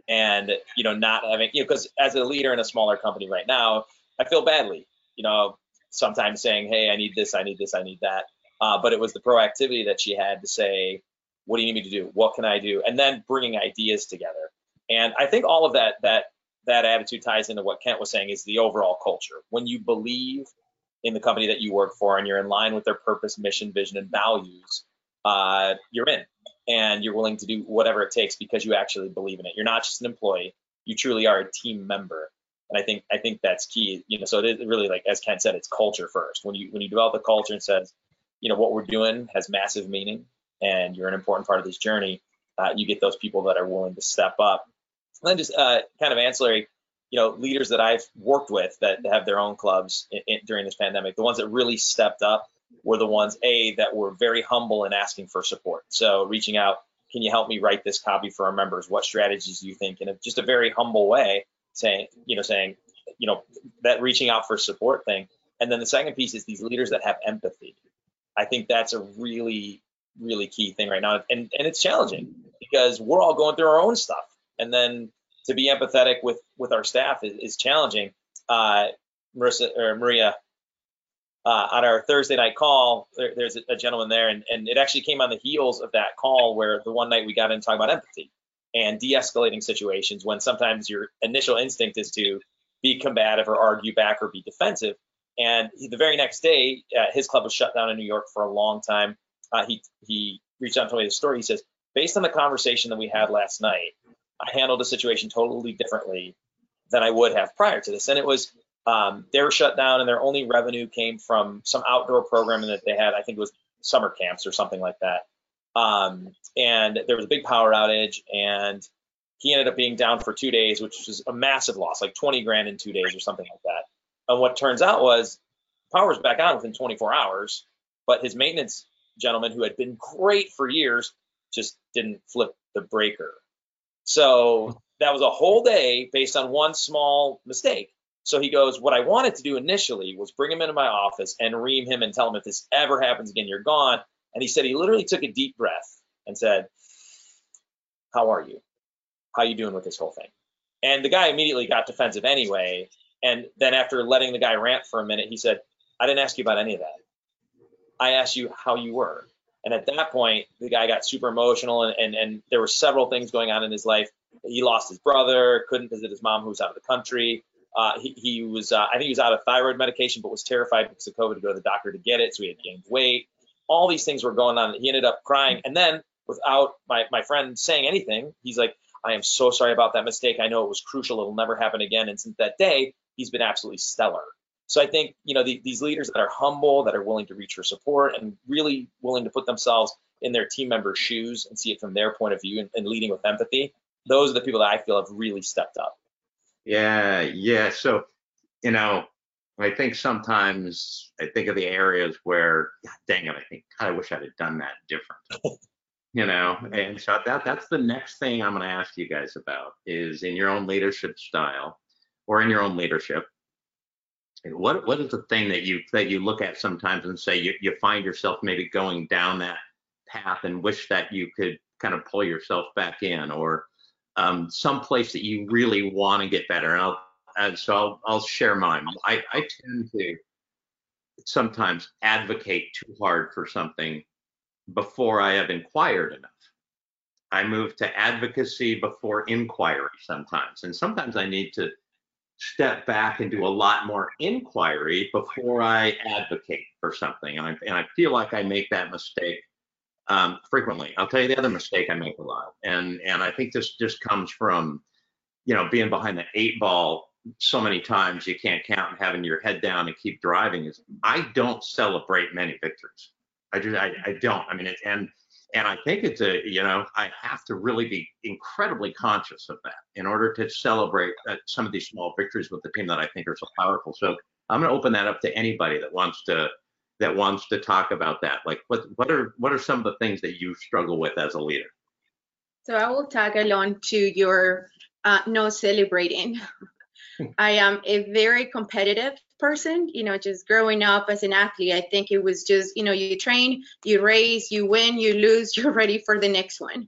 [SPEAKER 7] And, you know, not having, you know, because as a leader in a smaller company right now, I feel badly, you know, sometimes saying, hey, I need this, I need this, I need that. Uh, but it was the proactivity that she had to say, what do you need me to do? What can I do? And then bringing ideas together. And I think all of that, that that attitude ties into what Kent was saying is the overall culture. When you believe in the company that you work for and you're in line with their purpose, mission, vision, and values, uh, you're in and you're willing to do whatever it takes because you actually believe in it. You're not just an employee, you truly are a team member. And I think I think that's key. You know, so it is really like as Kent said, it's culture first. When you when you develop a culture and says, you know, what we're doing has massive meaning, and you're an important part of this journey, uh, you get those people that are willing to step up. And then just uh, kind of ancillary, you know, leaders that I've worked with that have their own clubs in, in, during this pandemic, the ones that really stepped up were the ones a that were very humble in asking for support. So reaching out, can you help me write this copy for our members? What strategies do you think? In a, just a very humble way, saying, you know, saying, you know, that reaching out for support thing. And then the second piece is these leaders that have empathy. I think that's a really, really key thing right now. And and it's challenging because we're all going through our own stuff. And then to be empathetic with with our staff is, is challenging. Uh, Marissa or Maria, uh, on our Thursday night call, there, there's a, gentleman there, and, and it actually came on the heels of that call where the one night we got in talking about empathy and de-escalating situations when sometimes your initial instinct is to be combative or argue back or be defensive. And he, the very next day, uh, his club was shut down in New York for a long time. Uh, he he reached out told me the story. He says, based on the conversation that we had last night, I handled the situation totally differently than I would have prior to this. And it was um, they were shut down, and their only revenue came from some outdoor programming that they had. I think it was summer camps or something like that. Um, and there was a big power outage, and he ended up being down for two days, which was a massive loss, like 20 grand in two days or something like that. And what turns out was power was back on within 24 hours, but his maintenance gentleman, who had been great for years, just didn't flip the breaker. So that was a whole day based on one small mistake. So he goes, What I wanted to do initially was bring him into my office and ream him and tell him if this ever happens again, you're gone. And he said he literally took a deep breath and said, How are you? How you doing with this whole thing? And the guy immediately got defensive anyway. And then after letting the guy rant for a minute, he said, I didn't ask you about any of that. I asked you how you were. And at that point, the guy got super emotional and, and, and there were several things going on in his life. He lost his brother, couldn't visit his mom who was out of the country. Uh, he, he, was, uh, I think he was out of thyroid medication, but was terrified because of COVID to go to the doctor to get it. So he had gained weight. All these things were going on. He ended up crying. And then without my, my friend saying anything, he's like, I am so sorry about that mistake. I know it was crucial. It'll never happen again. And since that day, he's been absolutely stellar. So I think, you know, the, these leaders that are humble, that are willing to reach for support and really willing to put themselves in their team members' shoes and see it from their point of view and, and leading with empathy, those are the people that I feel have really stepped up.
[SPEAKER 2] Yeah, yeah. So, you know, I think sometimes I think of the areas where, God dang it, I think, God, I wish I'd have done that different. you know, and so that that's the next thing I'm going to ask you guys about is in your own leadership style or in your own leadership. What what is the thing that you that you look at sometimes and say you, you find yourself maybe going down that path and wish that you could kind of pull yourself back in or um, some place that you really want to get better. And I'll, and so I'll, I'll share mine. I, I tend to sometimes advocate too hard for something before I have inquired enough. I move to advocacy before inquiry sometimes. And sometimes I need to step back and do a lot more inquiry before I advocate for something. And I, and I feel like I make that mistake um, frequently. I'll tell you the other mistake I make a lot, and and I think this just comes from, you know, being behind the eight ball so many times you can't count and having your head down and keep driving. Is I don't celebrate many victories. I just I, I don't. I mean, it, and and I think it's a you know I have to really be incredibly conscious of that in order to celebrate uh, some of these small victories with the team that I think are so powerful. So I'm going to open that up to anybody that wants to that wants to talk about that. Like, what what are what are some of the things that you struggle with as a leader?
[SPEAKER 3] So I will tag along to your uh, no celebrating. I am a very competitive person. You know, just growing up as an athlete, I think it was just you know you train, you race, you win, you lose, you're ready for the next one.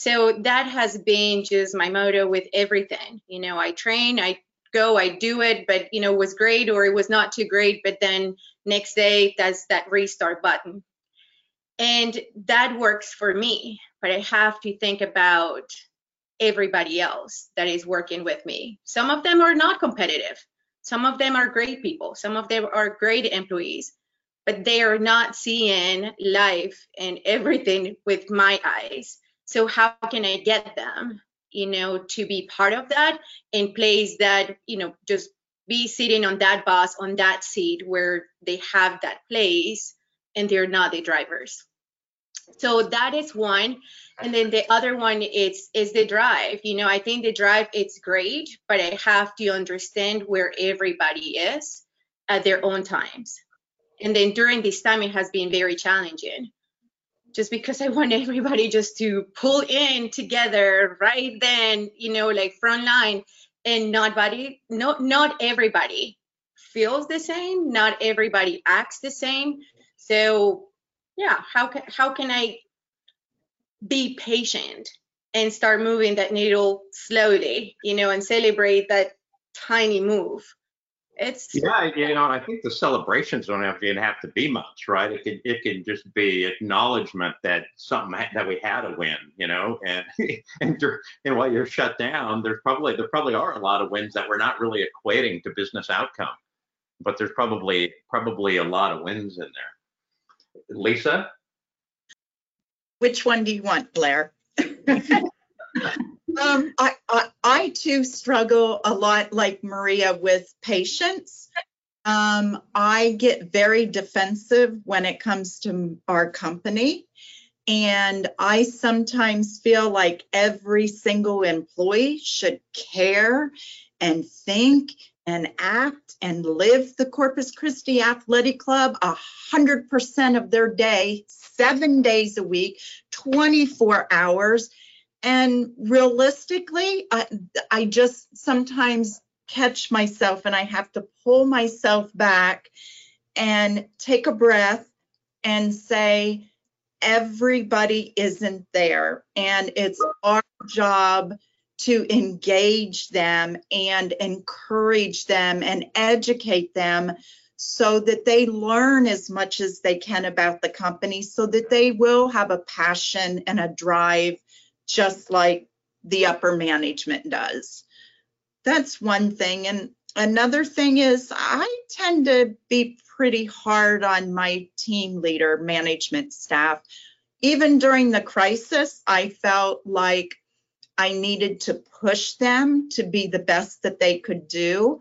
[SPEAKER 3] So that has been just my motto with everything. You know, I train, I go, I do it, but you know, was great or it was not too great, but then next day that's that restart button. And that works for me, but I have to think about everybody else that is working with me. Some of them are not competitive. Some of them are great people. Some of them are great employees, but they are not seeing life and everything with my eyes. So how can I get them you know, to be part of that in place that, you know, just be sitting on that bus, on that seat where they have that place and they're not the drivers. So that is one. And then the other one is is the drive. You know, I think the drive it's great, but I have to understand where everybody is at their own times. And then during this time it has been very challenging. Just because I want everybody just to pull in together right then, you know, like front line and not body not not everybody feels the same, not everybody acts the same. So yeah, how can how can I be patient and start moving that needle slowly, you know, and celebrate that tiny move. It's
[SPEAKER 2] Yeah, you know, I think the celebrations don't have to have to be much, right? It can it can just be acknowledgement that something that we had a win, you know, and and, and while you're shut down, there's probably there probably are a lot of wins that we're not really equating to business outcome, but there's probably probably a lot of wins in there. Lisa,
[SPEAKER 5] Which one do you want, Blair? um, I, I, I too struggle a lot, like Maria, with patience. Um, I get very defensive when it comes to our company. And I sometimes feel like every single employee should care and think and act and live the Corpus Christi Athletic Club a hundred percent of their day, seven days a week, 24 hours. And realistically, I, I just sometimes catch myself and I have to pull myself back and take a breath and say, everybody isn't there. And it's our job to engage them and encourage them and educate them so that they learn as much as they can about the company so that they will have a passion and a drive just like the upper management does. That's one thing. And another thing is I tend to be pretty hard on my team leader management staff. Even during the crisis, I felt like I needed to push them to be the best that they could do.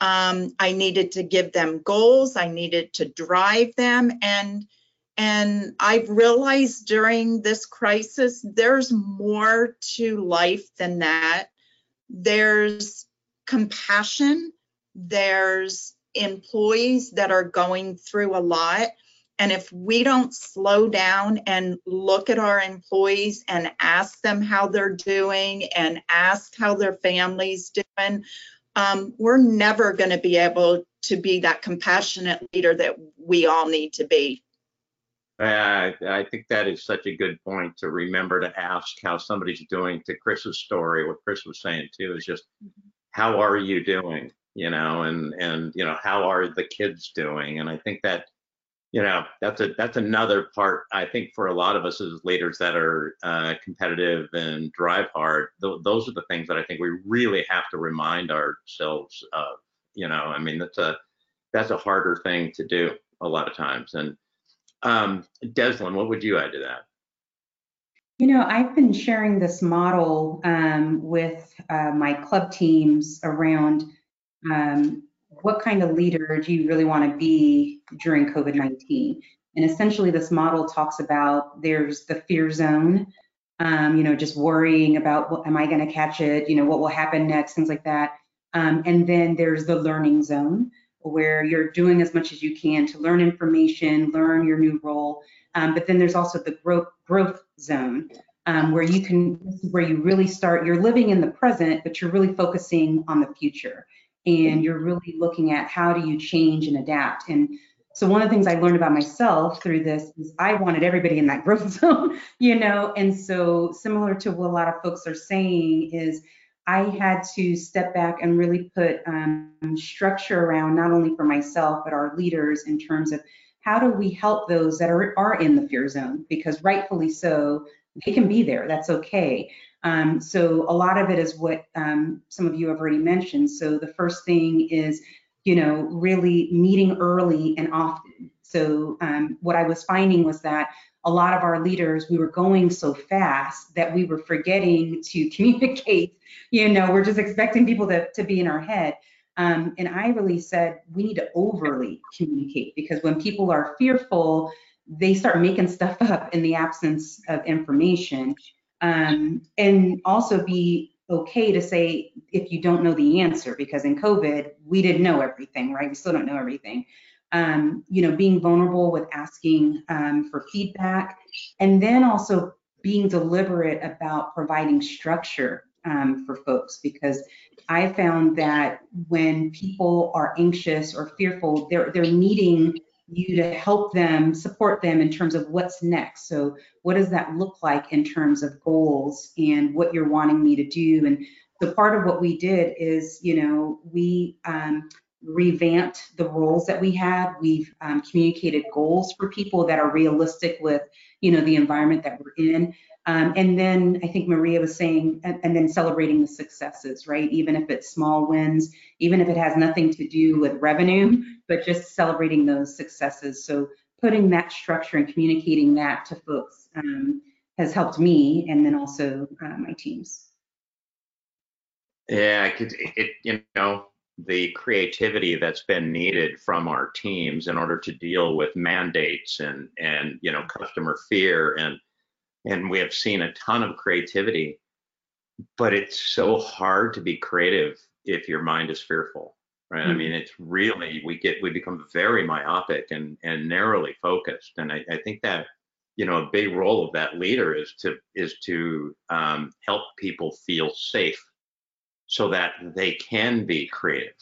[SPEAKER 5] Um, I needed to give them goals. I needed to drive them. And and I've realized during this crisis, there's more to life than that. There's compassion. There's employees that are going through a lot. And if we don't slow down and look at our employees and ask them how they're doing and ask how their family's doing, um, we're never going to be able to be that compassionate leader that we all need to be.
[SPEAKER 2] Uh, I think that is such a good point to remember to ask how somebody's doing. To Chris's story, what Chris was saying too is just how are you doing, you know, and and you know how are the kids doing, and I think that you know that's a that's another part i think for a lot of us as leaders that are uh, competitive and drive hard th- those are the things that i think we really have to remind ourselves of you know i mean that's a that's a harder thing to do a lot of times and um deslin what would you add to that
[SPEAKER 4] You know, I've been sharing this model um, with uh, my club teams around um, what kind of leader do you really want to be during COVID-19? And essentially, this model talks about there's the fear zone, um, you know, just worrying about what am I going to catch it, you know, what will happen next, things like that. Um, and then there's the learning zone where you're doing as much as you can to learn information, learn your new role. Um, but then there's also the growth growth zone um, where you can where you really start. You're living in the present, but you're really focusing on the future, and you're really looking at how do you change and adapt. And so one of the things I learned about myself through this is I wanted everybody in that growth zone, you know. And so similar to what a lot of folks are saying is I had to step back and really put um, structure around not only for myself but our leaders in terms of how do we help those that are, are in the fear zone? Because rightfully so they can be there. That's okay. Um, so a lot of it is what um, some of you have already mentioned. So the first thing is you know really meeting early and often. So um, what i was finding was that a lot of our leaders, we were going so fast that we were forgetting to communicate. You know, we're just expecting people to, to be in our head. Um, and I really said, we need to overly communicate because when people are fearful, they start making stuff up in the absence of information. Um, and also be okay to say if you don't know the answer, because in COVID, we didn't know everything, right? We still don't know everything. Um, you know, being vulnerable with asking um, for feedback, and then also being deliberate about providing structure um, for folks, because I found that when people are anxious or fearful, they're they're needing you to help them, support them in terms of what's next. So what does that look like in terms of goals and what you're wanting me to do? And so part of what we did is, you know, we um, revamped the roles that we had. We've um, communicated goals for people that are realistic with, you know, the environment that we're in. Um, and then I think Maria was saying, and, and, then celebrating the successes, right? Even if it's small wins, even if it has nothing to do with revenue, but just celebrating those successes. So putting that structure and communicating that to folks um, has helped me and then also uh, my teams.
[SPEAKER 2] Yeah, it, it, you know, the creativity that's been needed from our teams in order to deal with mandates and and you know customer fear. And and we have seen a ton of creativity but it's so hard to be creative if your mind is fearful right? Mm-hmm. i mean it's really we get we become very myopic and and narrowly focused. And i, I think that you know a big role of that leader is to is to um, help people feel safe so that they can be creative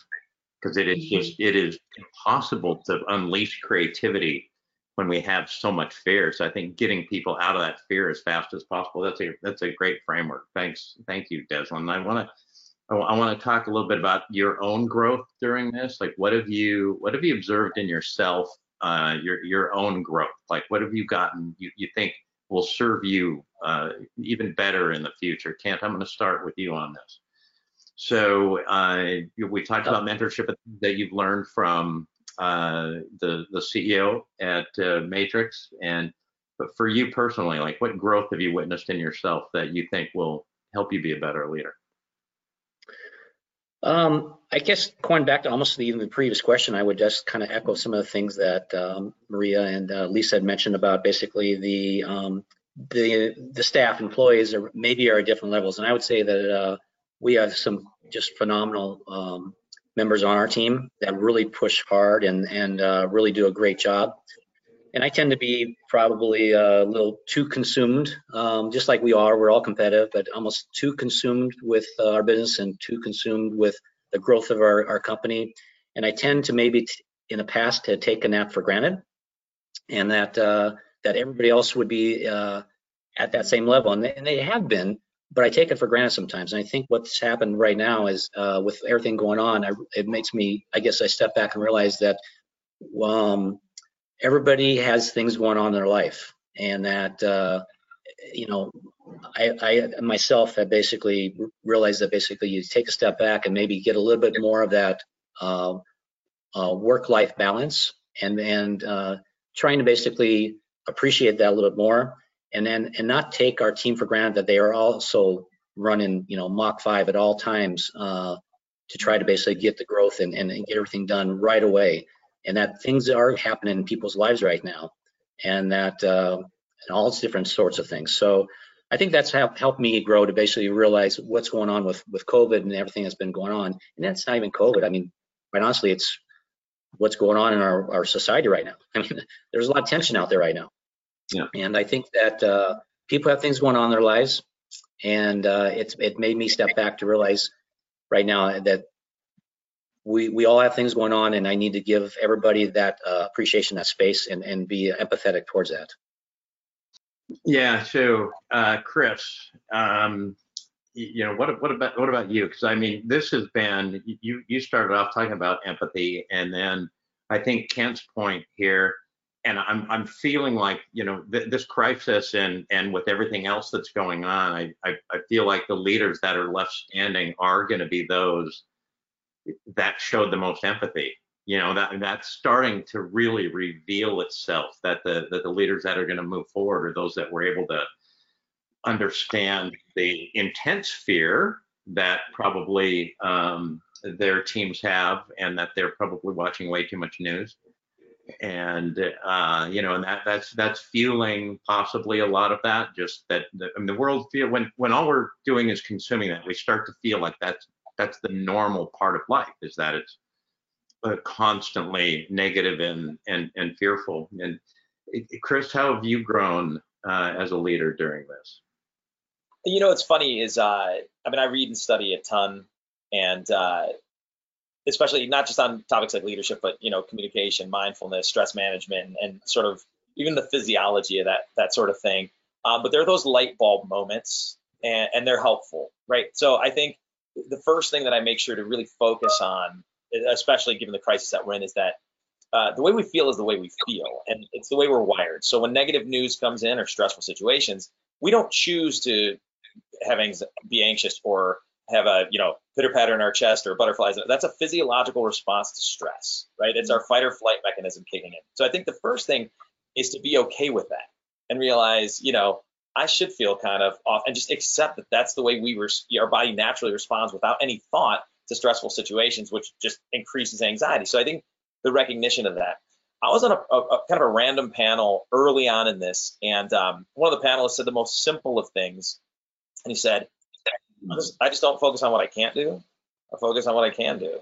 [SPEAKER 2] because it is just mm-hmm. it is impossible to unleash creativity when we have so much fear. So I think getting people out of that fear as fast as possible. That's a that's a great framework. Thanks, thank you, Deslin. I want to I want to talk a little bit about your own growth during this. Like, what have you what have you observed in yourself, uh, your your own growth? Like, what have you gotten you you think will serve you uh, even better in the future? Kent, I'm going to start with you on this. So uh, we talked about mentorship that you've learned from uh, the the CEO at uh, Matrix, and but for you personally, like what growth have you witnessed in yourself that you think will help you be a better leader?
[SPEAKER 6] Um, I guess going back to almost the, even the previous question, I would just kind of echo some of the things that um, Maria and uh, Lisa had mentioned about basically the um, the the staff employees are maybe are at different levels, and I would say that uh, we have some just phenomenal um, members on our team that really push hard and and uh, really do a great job. And I tend to be probably a little too consumed, um, just like we are. We're all competitive, but almost too consumed with uh, our business and too consumed with the growth of our, our company. And I tend to maybe in the past to take a nap for granted, and that uh, that everybody else would be uh, at that same level, and they, and they have been but I take it for granted sometimes. And I think what's happened right now is uh, with everything going on, I, it makes me, I guess I step back and realize that um, everybody has things going on in their life and that, uh, you know, I, I, myself have basically realized that basically you take a step back and maybe get a little bit more of that uh, uh work-life balance and, and uh, trying to basically appreciate that a little bit more and then and not take our team for granted that they are also running you know Mach 5 at all times uh, to try to basically get the growth and, and, and, get everything done right away. And that things are happening in people's lives right now and that uh, and all different sorts of things. So I think that's helped helped me grow to basically realize what's going on with with COVID and everything that's been going on. And that's not even COVID. I mean quite honestly it's what's going on in our, our society right now. I mean there's a lot of tension out there right now yeah. And I think that uh, people have things going on in their lives, and uh, it's it made me step back to realize right now that we we all have things going on, and I need to give everybody that uh, appreciation, that space, and and be empathetic towards that.
[SPEAKER 2] Yeah. So, uh, Chris, um, you know, what what about what about you? Because I mean, this has been you you started off talking about empathy, and then I think Kent's point here and I'm I'm feeling like you know th- this crisis and and with everything else that's going on, I, I I feel like the leaders that are left standing are going to be those that showed the most empathy You know that that's starting to really reveal itself that the that the leaders that are going to move forward are those that were able to understand the intense fear that probably um, their teams have, and that they're probably watching way too much news. And uh, you know, and that that's that's fueling possibly a lot of that. Just that the, I mean, the world feel when when all we're doing is consuming that, we start to feel like that's that's the normal part of life. Is that it's uh, constantly negative and and and fearful. And Chris, how have you grown uh, as a leader during this?
[SPEAKER 7] You know, what's funny is, uh, I mean, I read and study a ton, and uh, especially not just on topics like leadership, but you know, communication, mindfulness, stress management, and sort of even the physiology of that that sort of thing. Um, but there are those light bulb moments, and, and they're helpful, right? So I think the first thing that I make sure to really focus on, especially given the crisis that we're in, is that uh, the way we feel is the way we feel, and it's the way we're wired. So when negative news comes in or stressful situations, we don't choose to having be anxious or have a you know pitter patter in our chest or butterflies that's a physiological response to stress right? It's our fight or flight mechanism kicking in. So i think the first thing is to be okay with that and realize you know i should feel kind of off and just accept that that's the way we were our body naturally responds without any thought to stressful situations which just increases anxiety. So i think the recognition of that. I was on a, a, a kind of a random panel early on in this and um, one of the panelists said the most simple of things. And he said, I just, don't focus on what I can't do. I focus on what I can do.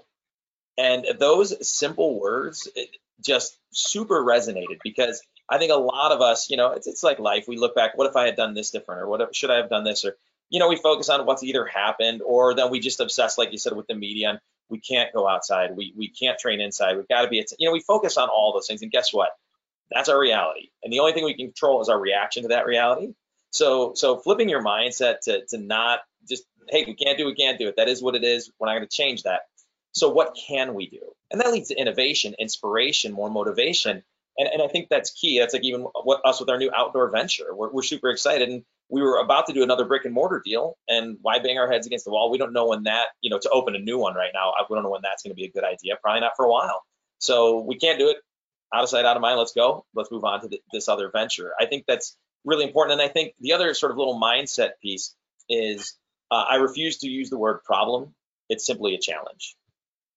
[SPEAKER 7] And those simple words just super resonated because I think a lot of us, you know, it's, it's like life. We look back, what if I had done this different or what should I have done this? Or, you know, we focus on what's either happened or then we just obsess, like you said, with the media and we can't go outside. We, we can't train inside. We've got to be, you know, we focus on all those things. And guess what? That's our reality. And the only thing we can control is our reaction to that reality. So so flipping your mindset to to not just hey we can't do it, we can't do it. That is what it is. We're not going to change that. So what can we do? And that leads to innovation, inspiration, more motivation. And, and I think that's key. That's like even what us with our new outdoor venture. We're, we're super excited, and we were about to do another brick and mortar deal. And why bang our heads against the wall? We don't know when that, you know, to open a new one right now. We don't know when that's going to be a good idea. Probably not for a while. So we can't do it. Out of sight, out of mind. Let's go. Let's move on to this other venture. I think that's really important. And I think the other sort of little mindset piece is uh, I refuse to use the word problem. It's simply a challenge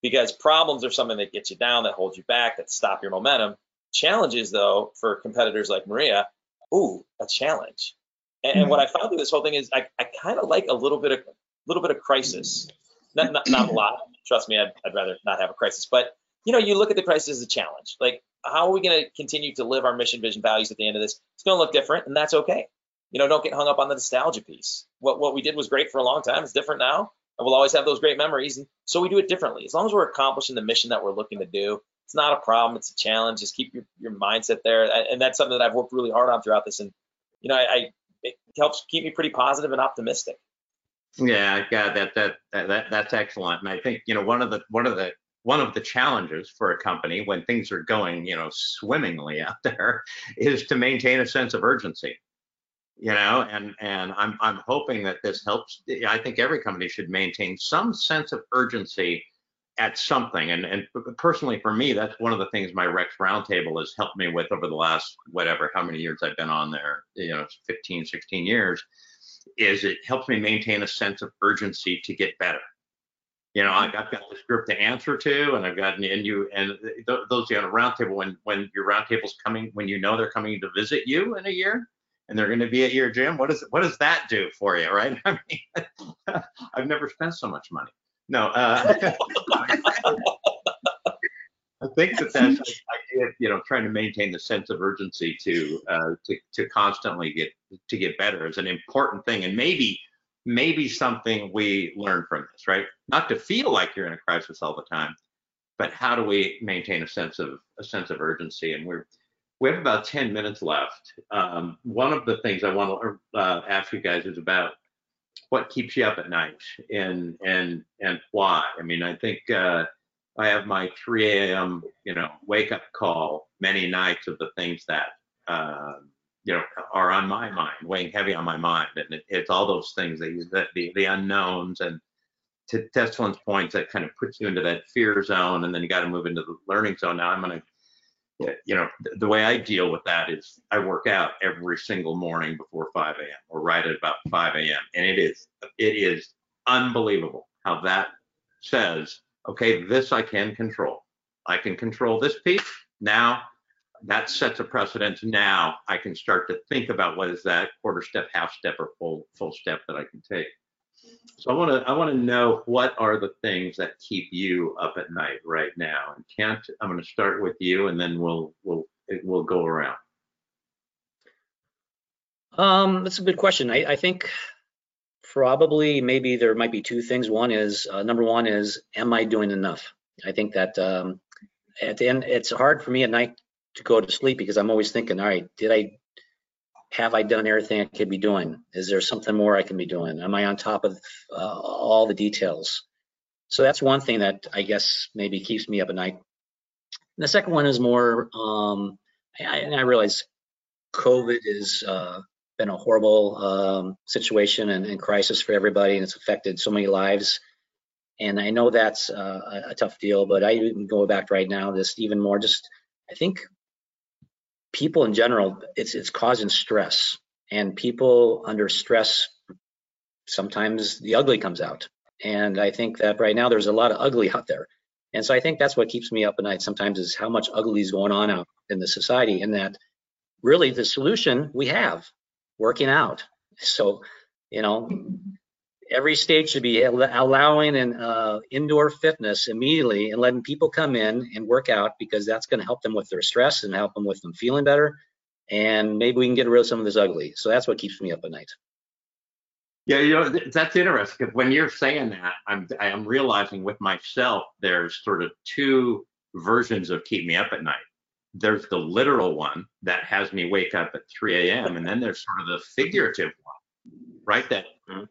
[SPEAKER 7] because problems are something that gets you down, that holds you back, that stop your momentum. Challenges, though, for competitors like Maria, ooh, a challenge. And, and what I found through this whole thing is I, I kind of like a little bit of a little bit of crisis. Not, not, not a lot. Trust me, I'd, I'd rather not have a crisis. But you know, you look at the crisis as a challenge. Like how are we going to continue to live our mission, vision, values at the end of this? It's going to look different, and that's okay. You know, don't get hung up on the nostalgia piece. What what we did was great for a long time. It's different now, and we'll always have those great memories. And so we do it differently. As long as we're accomplishing the mission that we're looking to do, it's not a problem. It's a challenge. Just keep your, your mindset there, and that's something that I've worked really hard on throughout this. And you know, I, I it helps keep me pretty positive and optimistic.
[SPEAKER 2] Yeah, yeah, that, that that that's excellent. And I think you know one of the one of the one of the challenges for a company when things are going, you know, swimmingly out there is to maintain a sense of urgency. You know, and and I'm I'm hoping that this helps. I think every company should maintain some sense of urgency at something. And and personally for me, that's one of the things my Rex Roundtable has helped me with over the last whatever how many years I've been on there, you know, 15, 16 years, is it helps me maintain a sense of urgency to get better you know, I've got this group to answer to, and I've got and you and those you on a roundtable when when your roundtable's coming when you know they're coming to visit you in a year and they're going to be at your gym. What does what does that do for you, right? I mean, I've never spent so much money. No, uh, I think that that's you know trying to maintain the sense of urgency to uh, to to constantly get to get better is an important thing, and maybe maybe something we learn from this, right? Not to feel like you're in a crisis all the time, but how do we maintain a sense of a sense of urgency? And we're we have about 10 minutes left. Um, one of the things I want to uh, ask you guys is about what keeps you up at night and and and why. I mean, I think uh, I have my 3 a.m. you know wake up call many nights of the things that um, you know are on my mind weighing heavy on my mind and it, it's all those things that, that the, the unknowns and to Teslin's point, that kind of puts you into that fear zone, and then you got to move into the learning zone. Now I'm going to, you know, the way I deal with that is I work out every single morning before 5 a.m. or right at about 5 a.m. And it is it is unbelievable how that says, okay, this I can control. I can control this piece. Now that sets a precedent. Now I can start to think about what is that quarter step, half step, or full full step that I can take. So I want to I want to know what are the things that keep you up at night right now. And Kent, I'm going to start with you, and then we'll we'll we'll go around.
[SPEAKER 6] Um, that's a good question. I, I think probably maybe there might be two things. One is uh, number one is am I doing enough? I think that um, at the end it's hard for me at night to go to sleep because I'm always thinking, all right, did I have I done everything I could be doing? Is there something more I can be doing? Am I on top of uh, all the details? So that's one thing that I guess maybe keeps me up at night. And the second one is more, um, I, and I realize COVID has uh, been a horrible um, situation and, and, crisis for everybody, and it's affected so many lives. And I know that's uh, a tough deal, but I go back right now, this even more just, I think people in general, it's it's causing stress, and people under stress, sometimes the ugly comes out. And I think that right now there's a lot of ugly out there. And so I think that's what keeps me up at night sometimes is how much ugly is going on out in the society and that really the solution we have working out. So, you know, every state should be allowing an uh, indoor fitness immediately and letting people come in and work out because that's going to help them with their stress and help them with them feeling better. And maybe we can get rid of some of this ugly. So that's what keeps me up at night.
[SPEAKER 2] Yeah, you know that's interesting because when you're saying that, I'm I'm realizing with myself there's sort of two versions of keep me up at night. There's the literal one that has me wake up at 3 a.m. and then there's sort of the figurative one, right? That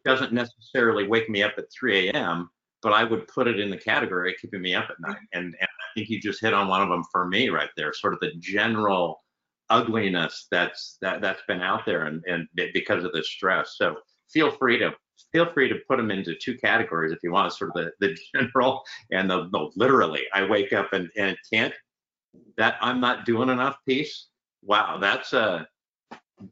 [SPEAKER 2] doesn't necessarily wake me up at 3 a.m., but I would put it in the category of keeping me up at night. And, and I think you just hit on one of them for me right there, sort of the general ugliness that's that that's been out there and, and because of the stress. So feel free to feel free to put them into two categories if you want, sort of the, the general and the, the literally. I wake up and, and can't that I'm not doing enough piece. Wow, that's a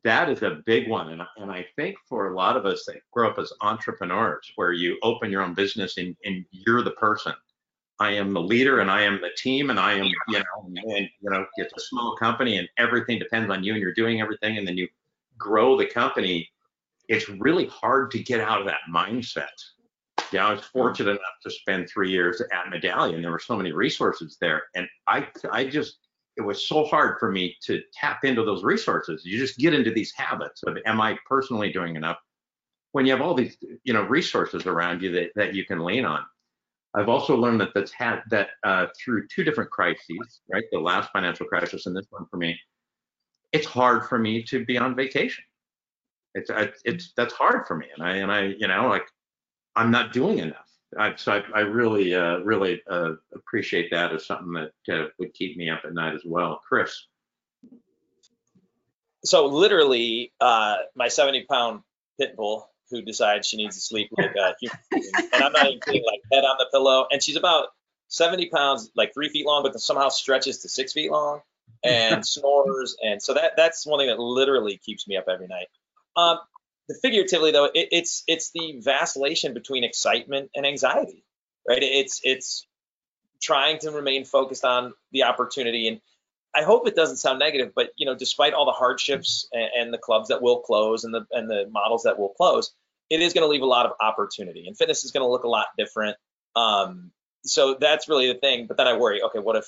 [SPEAKER 2] that is a big one. And, and I think for a lot of us that grow up as entrepreneurs, where you open your own business and, and you're the person. I am the leader and I am the team and I am, you know, and, you know, it's a small company and everything depends on you and you're doing everything and then you grow the company. It's really hard to get out of that mindset. Yeah, I was fortunate enough to spend three years at Medallion. There were so many resources there. And I, I just it was so hard for me to tap into those resources. You just get into these habits of, am I personally doing enough? When you have all these, you know, resources around you that, that you can lean on. I've also learned that that's had that uh, through two different crises, right? The last financial crisis and this one for me, it's hard for me to be on vacation. It's it's that's hard for me, and I and I you know like I'm not doing enough. I, so I, I really, uh, really uh, appreciate that as something that uh, would keep me up at night as well. Chris.
[SPEAKER 7] So literally, uh, my 70 pound pit bull who decides she needs to sleep like a human being, and I'm not even kidding, like head on the pillow, and she's about 70 pounds, like three feet long, but somehow stretches to six feet long and snores, and so that that's one thing that literally keeps me up every night. Um, the figuratively though, it, it's it's the vacillation between excitement and anxiety, right? It's it's trying to remain focused on the opportunity and I hope it doesn't sound negative, but you know, despite all the hardships and, and the clubs that will close and the and the models that will close, it is going to leave a lot of opportunity, and fitness is going to look a lot different. Um, so that's really the thing. But then I worry, okay, what if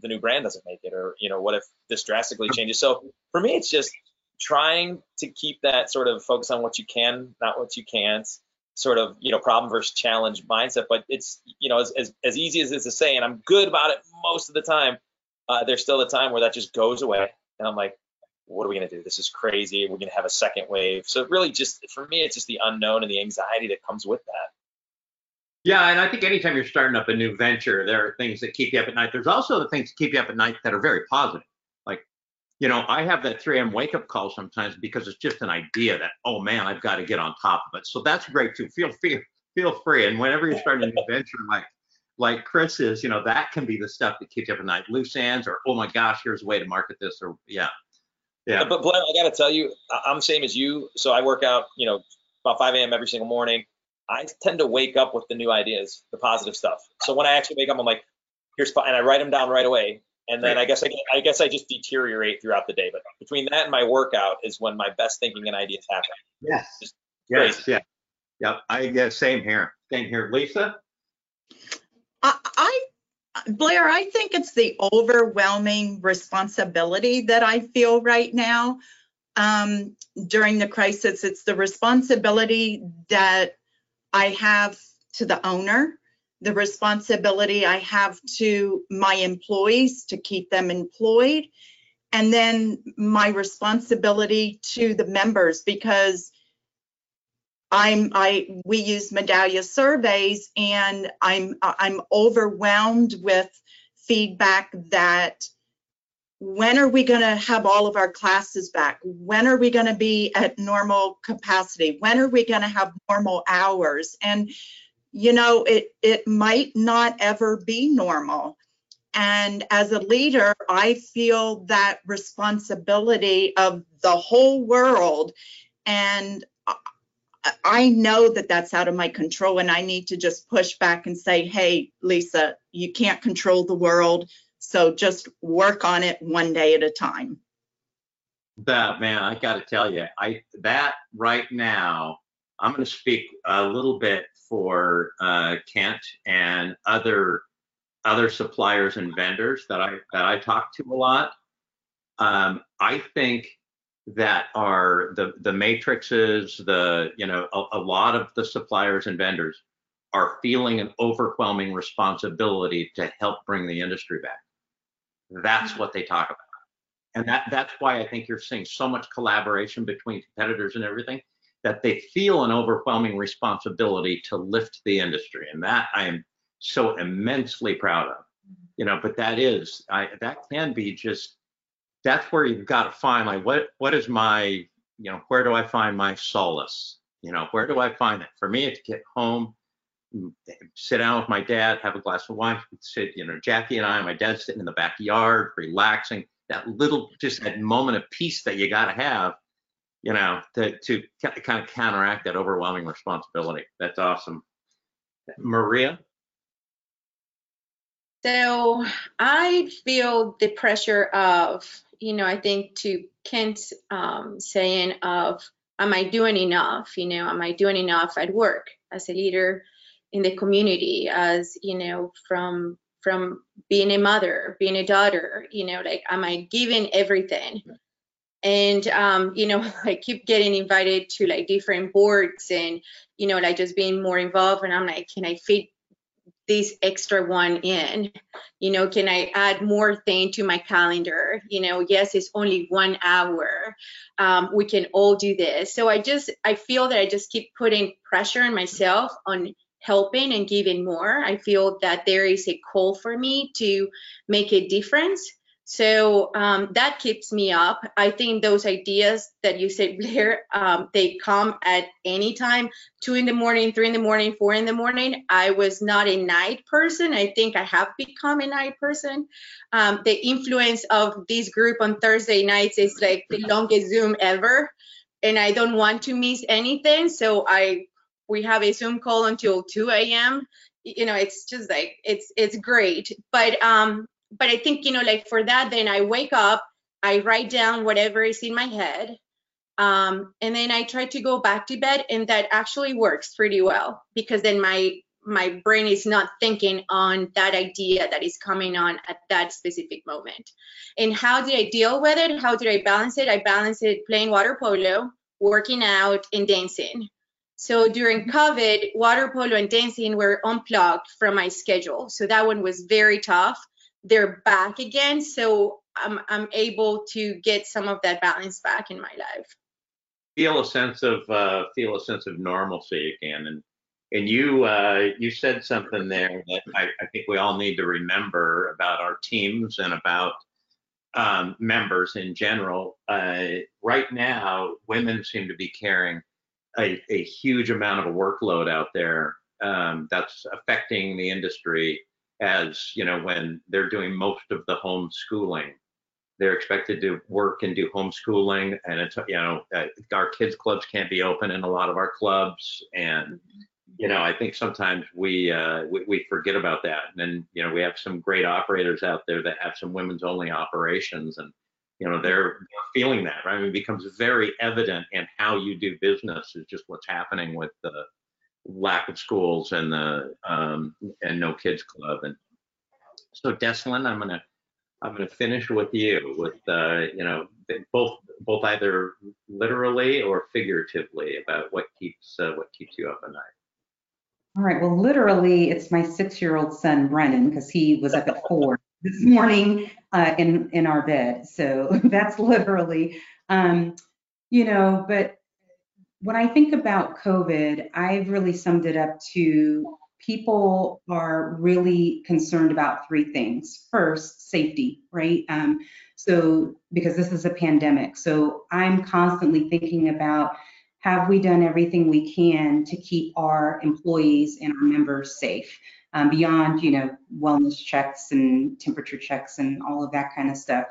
[SPEAKER 7] the new brand doesn't make it, or you know, what if this drastically changes? So for me, it's just trying to keep that sort of focus on what you can, not what you can't, sort of, you know, problem versus challenge mindset. But it's, you know, as, as, as easy as it's to say, and I'm good about it most of the time, uh, there's still a time where that just goes away. And I'm like, what are we to do? This is crazy. We're to have a second wave. So really just, for me, it's just the unknown and the anxiety that comes with that.
[SPEAKER 2] Yeah, and I think anytime you're starting up a new venture, there are things that keep you up at night. There's also the things that keep you up at night that are very positive you know, I have that 3 a.m. wake up call sometimes because it's just an idea that, oh man, I've got to get on top of it. So that's great too. Feel free, feel free. And whenever you're starting a new venture like like Chris is, you know, that can be the stuff that keeps you up at night. Loose ends or oh my gosh, here's a way to market this or yeah. Yeah.
[SPEAKER 7] But Blair, I got to tell you, I'm the same as you. So I work out, you know, about 5 a.m. every single morning. I tend to wake up with the new ideas, the positive stuff. So when I actually wake up, I'm like, here's, and I write them down right away. And then I guess I, I guess I just deteriorate throughout the day. But between that and my workout is when my best thinking and ideas happen.
[SPEAKER 2] Yes.
[SPEAKER 7] Just
[SPEAKER 2] Yes. Yeah. Yep. I guess same here. Same here. Lisa?
[SPEAKER 5] I, I, Blair, I think it's the overwhelming responsibility that I feel right now um, during the crisis. It's the responsibility that I have to the owner, the responsibility I have to my employees to keep them employed, and then my responsibility to the members because I'm I we use Medallia surveys and I'm I'm overwhelmed with feedback that when are we going to have all of our classes back? When are we going to be at normal capacity? When are we going to have normal hours? And you know, it it might not ever be normal. And as a leader, I feel that responsibility of the whole world and I- know that that's out of my control and I need to just push back and say, hey, Lisa, you can't control the world. So just work on it one day at a time.
[SPEAKER 2] That man, I got to tell you, I that right now, I'm going to speak a little bit for uh, Kent and other other suppliers and vendors that I that I talk to a lot. Um, I think that are the the matrices, the you know a, a lot of the suppliers and vendors are feeling an overwhelming responsibility to help bring the industry back. That's what they talk about. And that, that's why I think you're seeing so much collaboration between competitors and everything, that they feel an overwhelming responsibility to lift the industry. And that I am so immensely proud of. You know, but that is, I, that can be just, that's where you've got to find like, what, what is my, you know, where do I find my solace? You know, where do I find it? For me, it's get home, sit down with my dad, have a glass of wine, sit, you know, Jackie and I, my dad's sitting in the backyard, relaxing, that little, just that moment of peace that you got to have, you know, to, to kind of counteract that overwhelming responsibility. That's awesome. Maria?
[SPEAKER 3] So I feel the pressure of, you know, I think to Kent's um, saying of, am I doing enough? You know, am I doing enough at work as a leader in the community? As you know, from from being a mother, being a daughter, you know, like, am I giving everything? And um, you know, I keep getting invited to like different boards and, you know, like just being more involved. And I'm like, can I fit this extra one in? You know can i add more thing to my calendar? You know yes it's only one hour. Um, we can all do this. So i just i feel that i just keep putting pressure on myself on helping and giving more. I feel that there is a call for me to make a difference so um, that keeps me up. I think those ideas that you said, Blair, um, they come at any time, two in the morning, three in the morning, four in the morning. I was not a night person. I think I have become a night person. Um, the influence of this group on Thursday nights is like the longest Zoom ever, and I don't want to miss anything. So I we have a Zoom call until 2 a.m. You know, it's just like it's it's great, but um but I think, you know, like for that, then I wake up, I write down whatever is in my head. Um, and then I try to go back to bed and that actually works pretty well because then my my brain is not thinking on that idea that is coming on at that specific moment. And how did I deal with it? How did I balance it? I balanced it playing water polo, working out, and dancing. So during COVID, water polo and dancing were unplugged from my schedule. So that one was very tough they're back again so i'm i'm able to get some of that balance back in my life
[SPEAKER 2] Feel a sense of uh, feel a sense of normalcy again, and and you uh, you said something there that I, I think we all need to remember about our teams and about um, members in general. Uh, right now, women seem to be carrying a, a huge amount of a workload out there um, that's affecting the industry as, you know, when they're doing most of the homeschooling. They're expected to work and do homeschooling and it's, you know, uh, our kids clubs can't be open in a lot of our clubs. And, you know, I think sometimes we, uh, we, we forget about that. And then, you know, we have some great operators out there that have some women's only operations and, you know, they're feeling that, right? I mean, it becomes very evident in how you do business is just what's happening with the lack of schools and the um, and no kids club. And so, Deslin, I'm gonna I'm gonna finish with you with uh, you know both both either literally or figuratively about what keeps uh, what keeps you up at night.
[SPEAKER 4] All right. Well, literally, it's my six-year-old son Brennan because he was up at four this morning uh, in in our bed. So that's literally, um, you know. But when I think about COVID, I've really summed it up to people are really concerned about three things. First, safety, right? Um, so because this is a pandemic, so I'm constantly thinking about have we done everything we can to keep our employees and our members safe um, beyond, you know, wellness checks and temperature checks and all of that kind of stuff.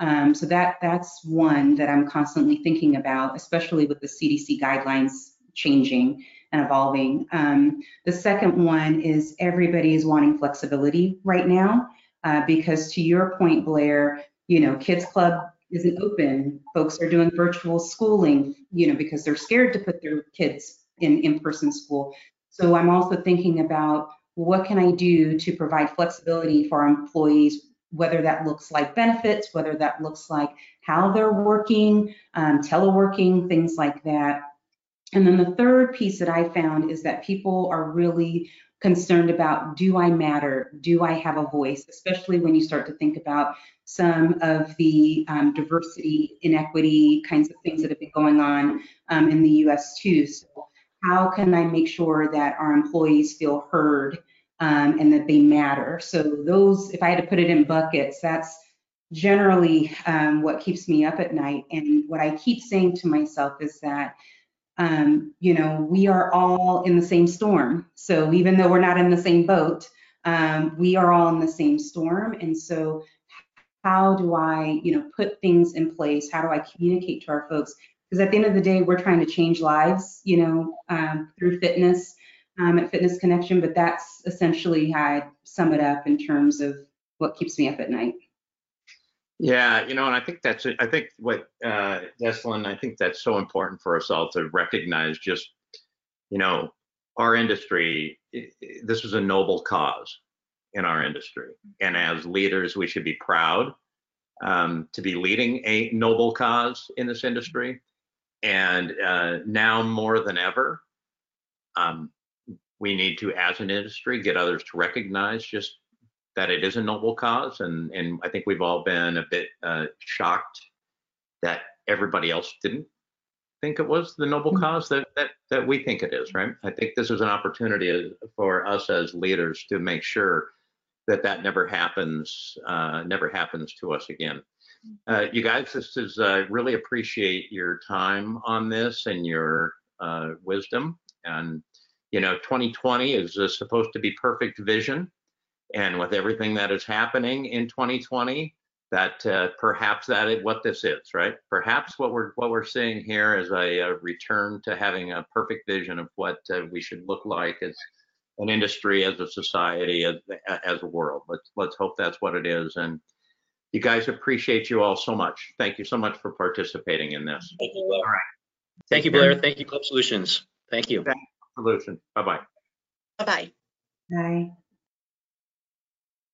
[SPEAKER 4] Um, so that that's one that I'm constantly thinking about, especially with the CDC guidelines changing and evolving. Um, the second one is everybody is wanting flexibility right now uh, because to your point, Blair, you know, Kids Club isn't open. Folks are doing virtual schooling, you know, because they're scared to put their kids in in-person school. So I'm also thinking about what can I do to provide flexibility for our employees, whether that looks like benefits, whether that looks like how they're working, um, teleworking, things like that. And then the third piece that I found is that people are really concerned about do I matter? Do I have a voice? Especially when you start to think about some of the um, diversity, inequity kinds of things that have been going on um, in the US too. So, how can I make sure that our employees feel heard um, and that they matter? So, those, if I had to put it in buckets, that's generally um, what keeps me up at night. And what I keep saying to myself is that um, you know, we are all in the same storm. So even though we're not in the same boat, um, we are all in the same storm. And so how do I, you know, put things in place? How do I communicate to our folks? Because at the end of the day, we're trying to change lives, you know, um, through fitness um, at Fitness Connection. But that's essentially how I sum it up in terms of what keeps me up at night.
[SPEAKER 2] Yeah, you know, and I think that's. I think what uh, Deslin, I think that's so important for us all to recognize. Just you know, our industry. This is a noble cause in our industry, and as leaders, we should be proud um, to be leading a noble cause in this industry. And uh, now more than ever, um, we need to, as an industry, get others to recognize just that it is a noble cause, and and I think we've all been a bit uh, shocked that everybody else didn't think it was the noble
[SPEAKER 4] Mm-hmm.
[SPEAKER 2] cause that that that we think it is, right? I think this is an opportunity for us as leaders to make sure that that never happens, uh, never happens to us again. Uh, you guys, this is uh, really appreciate your time on this and your uh, wisdom. And you know, 2020 is uh, supposed to be perfect vision, and with everything that is happening in 2020, that uh, perhaps that is what this is, right? Perhaps what we're what we're seeing here is a, a return to having a perfect vision of what uh, we should look like as an industry, as a society, as as a world. Let's let's hope that's what it is. And you guys appreciate you all so much. Thank you so much for participating in this
[SPEAKER 7] Thank you, Blair.
[SPEAKER 6] Thank you, Blair. Thank you, Club Solutions. Thank you.
[SPEAKER 2] Solution. Bye bye.
[SPEAKER 5] Bye-bye.
[SPEAKER 4] Bye.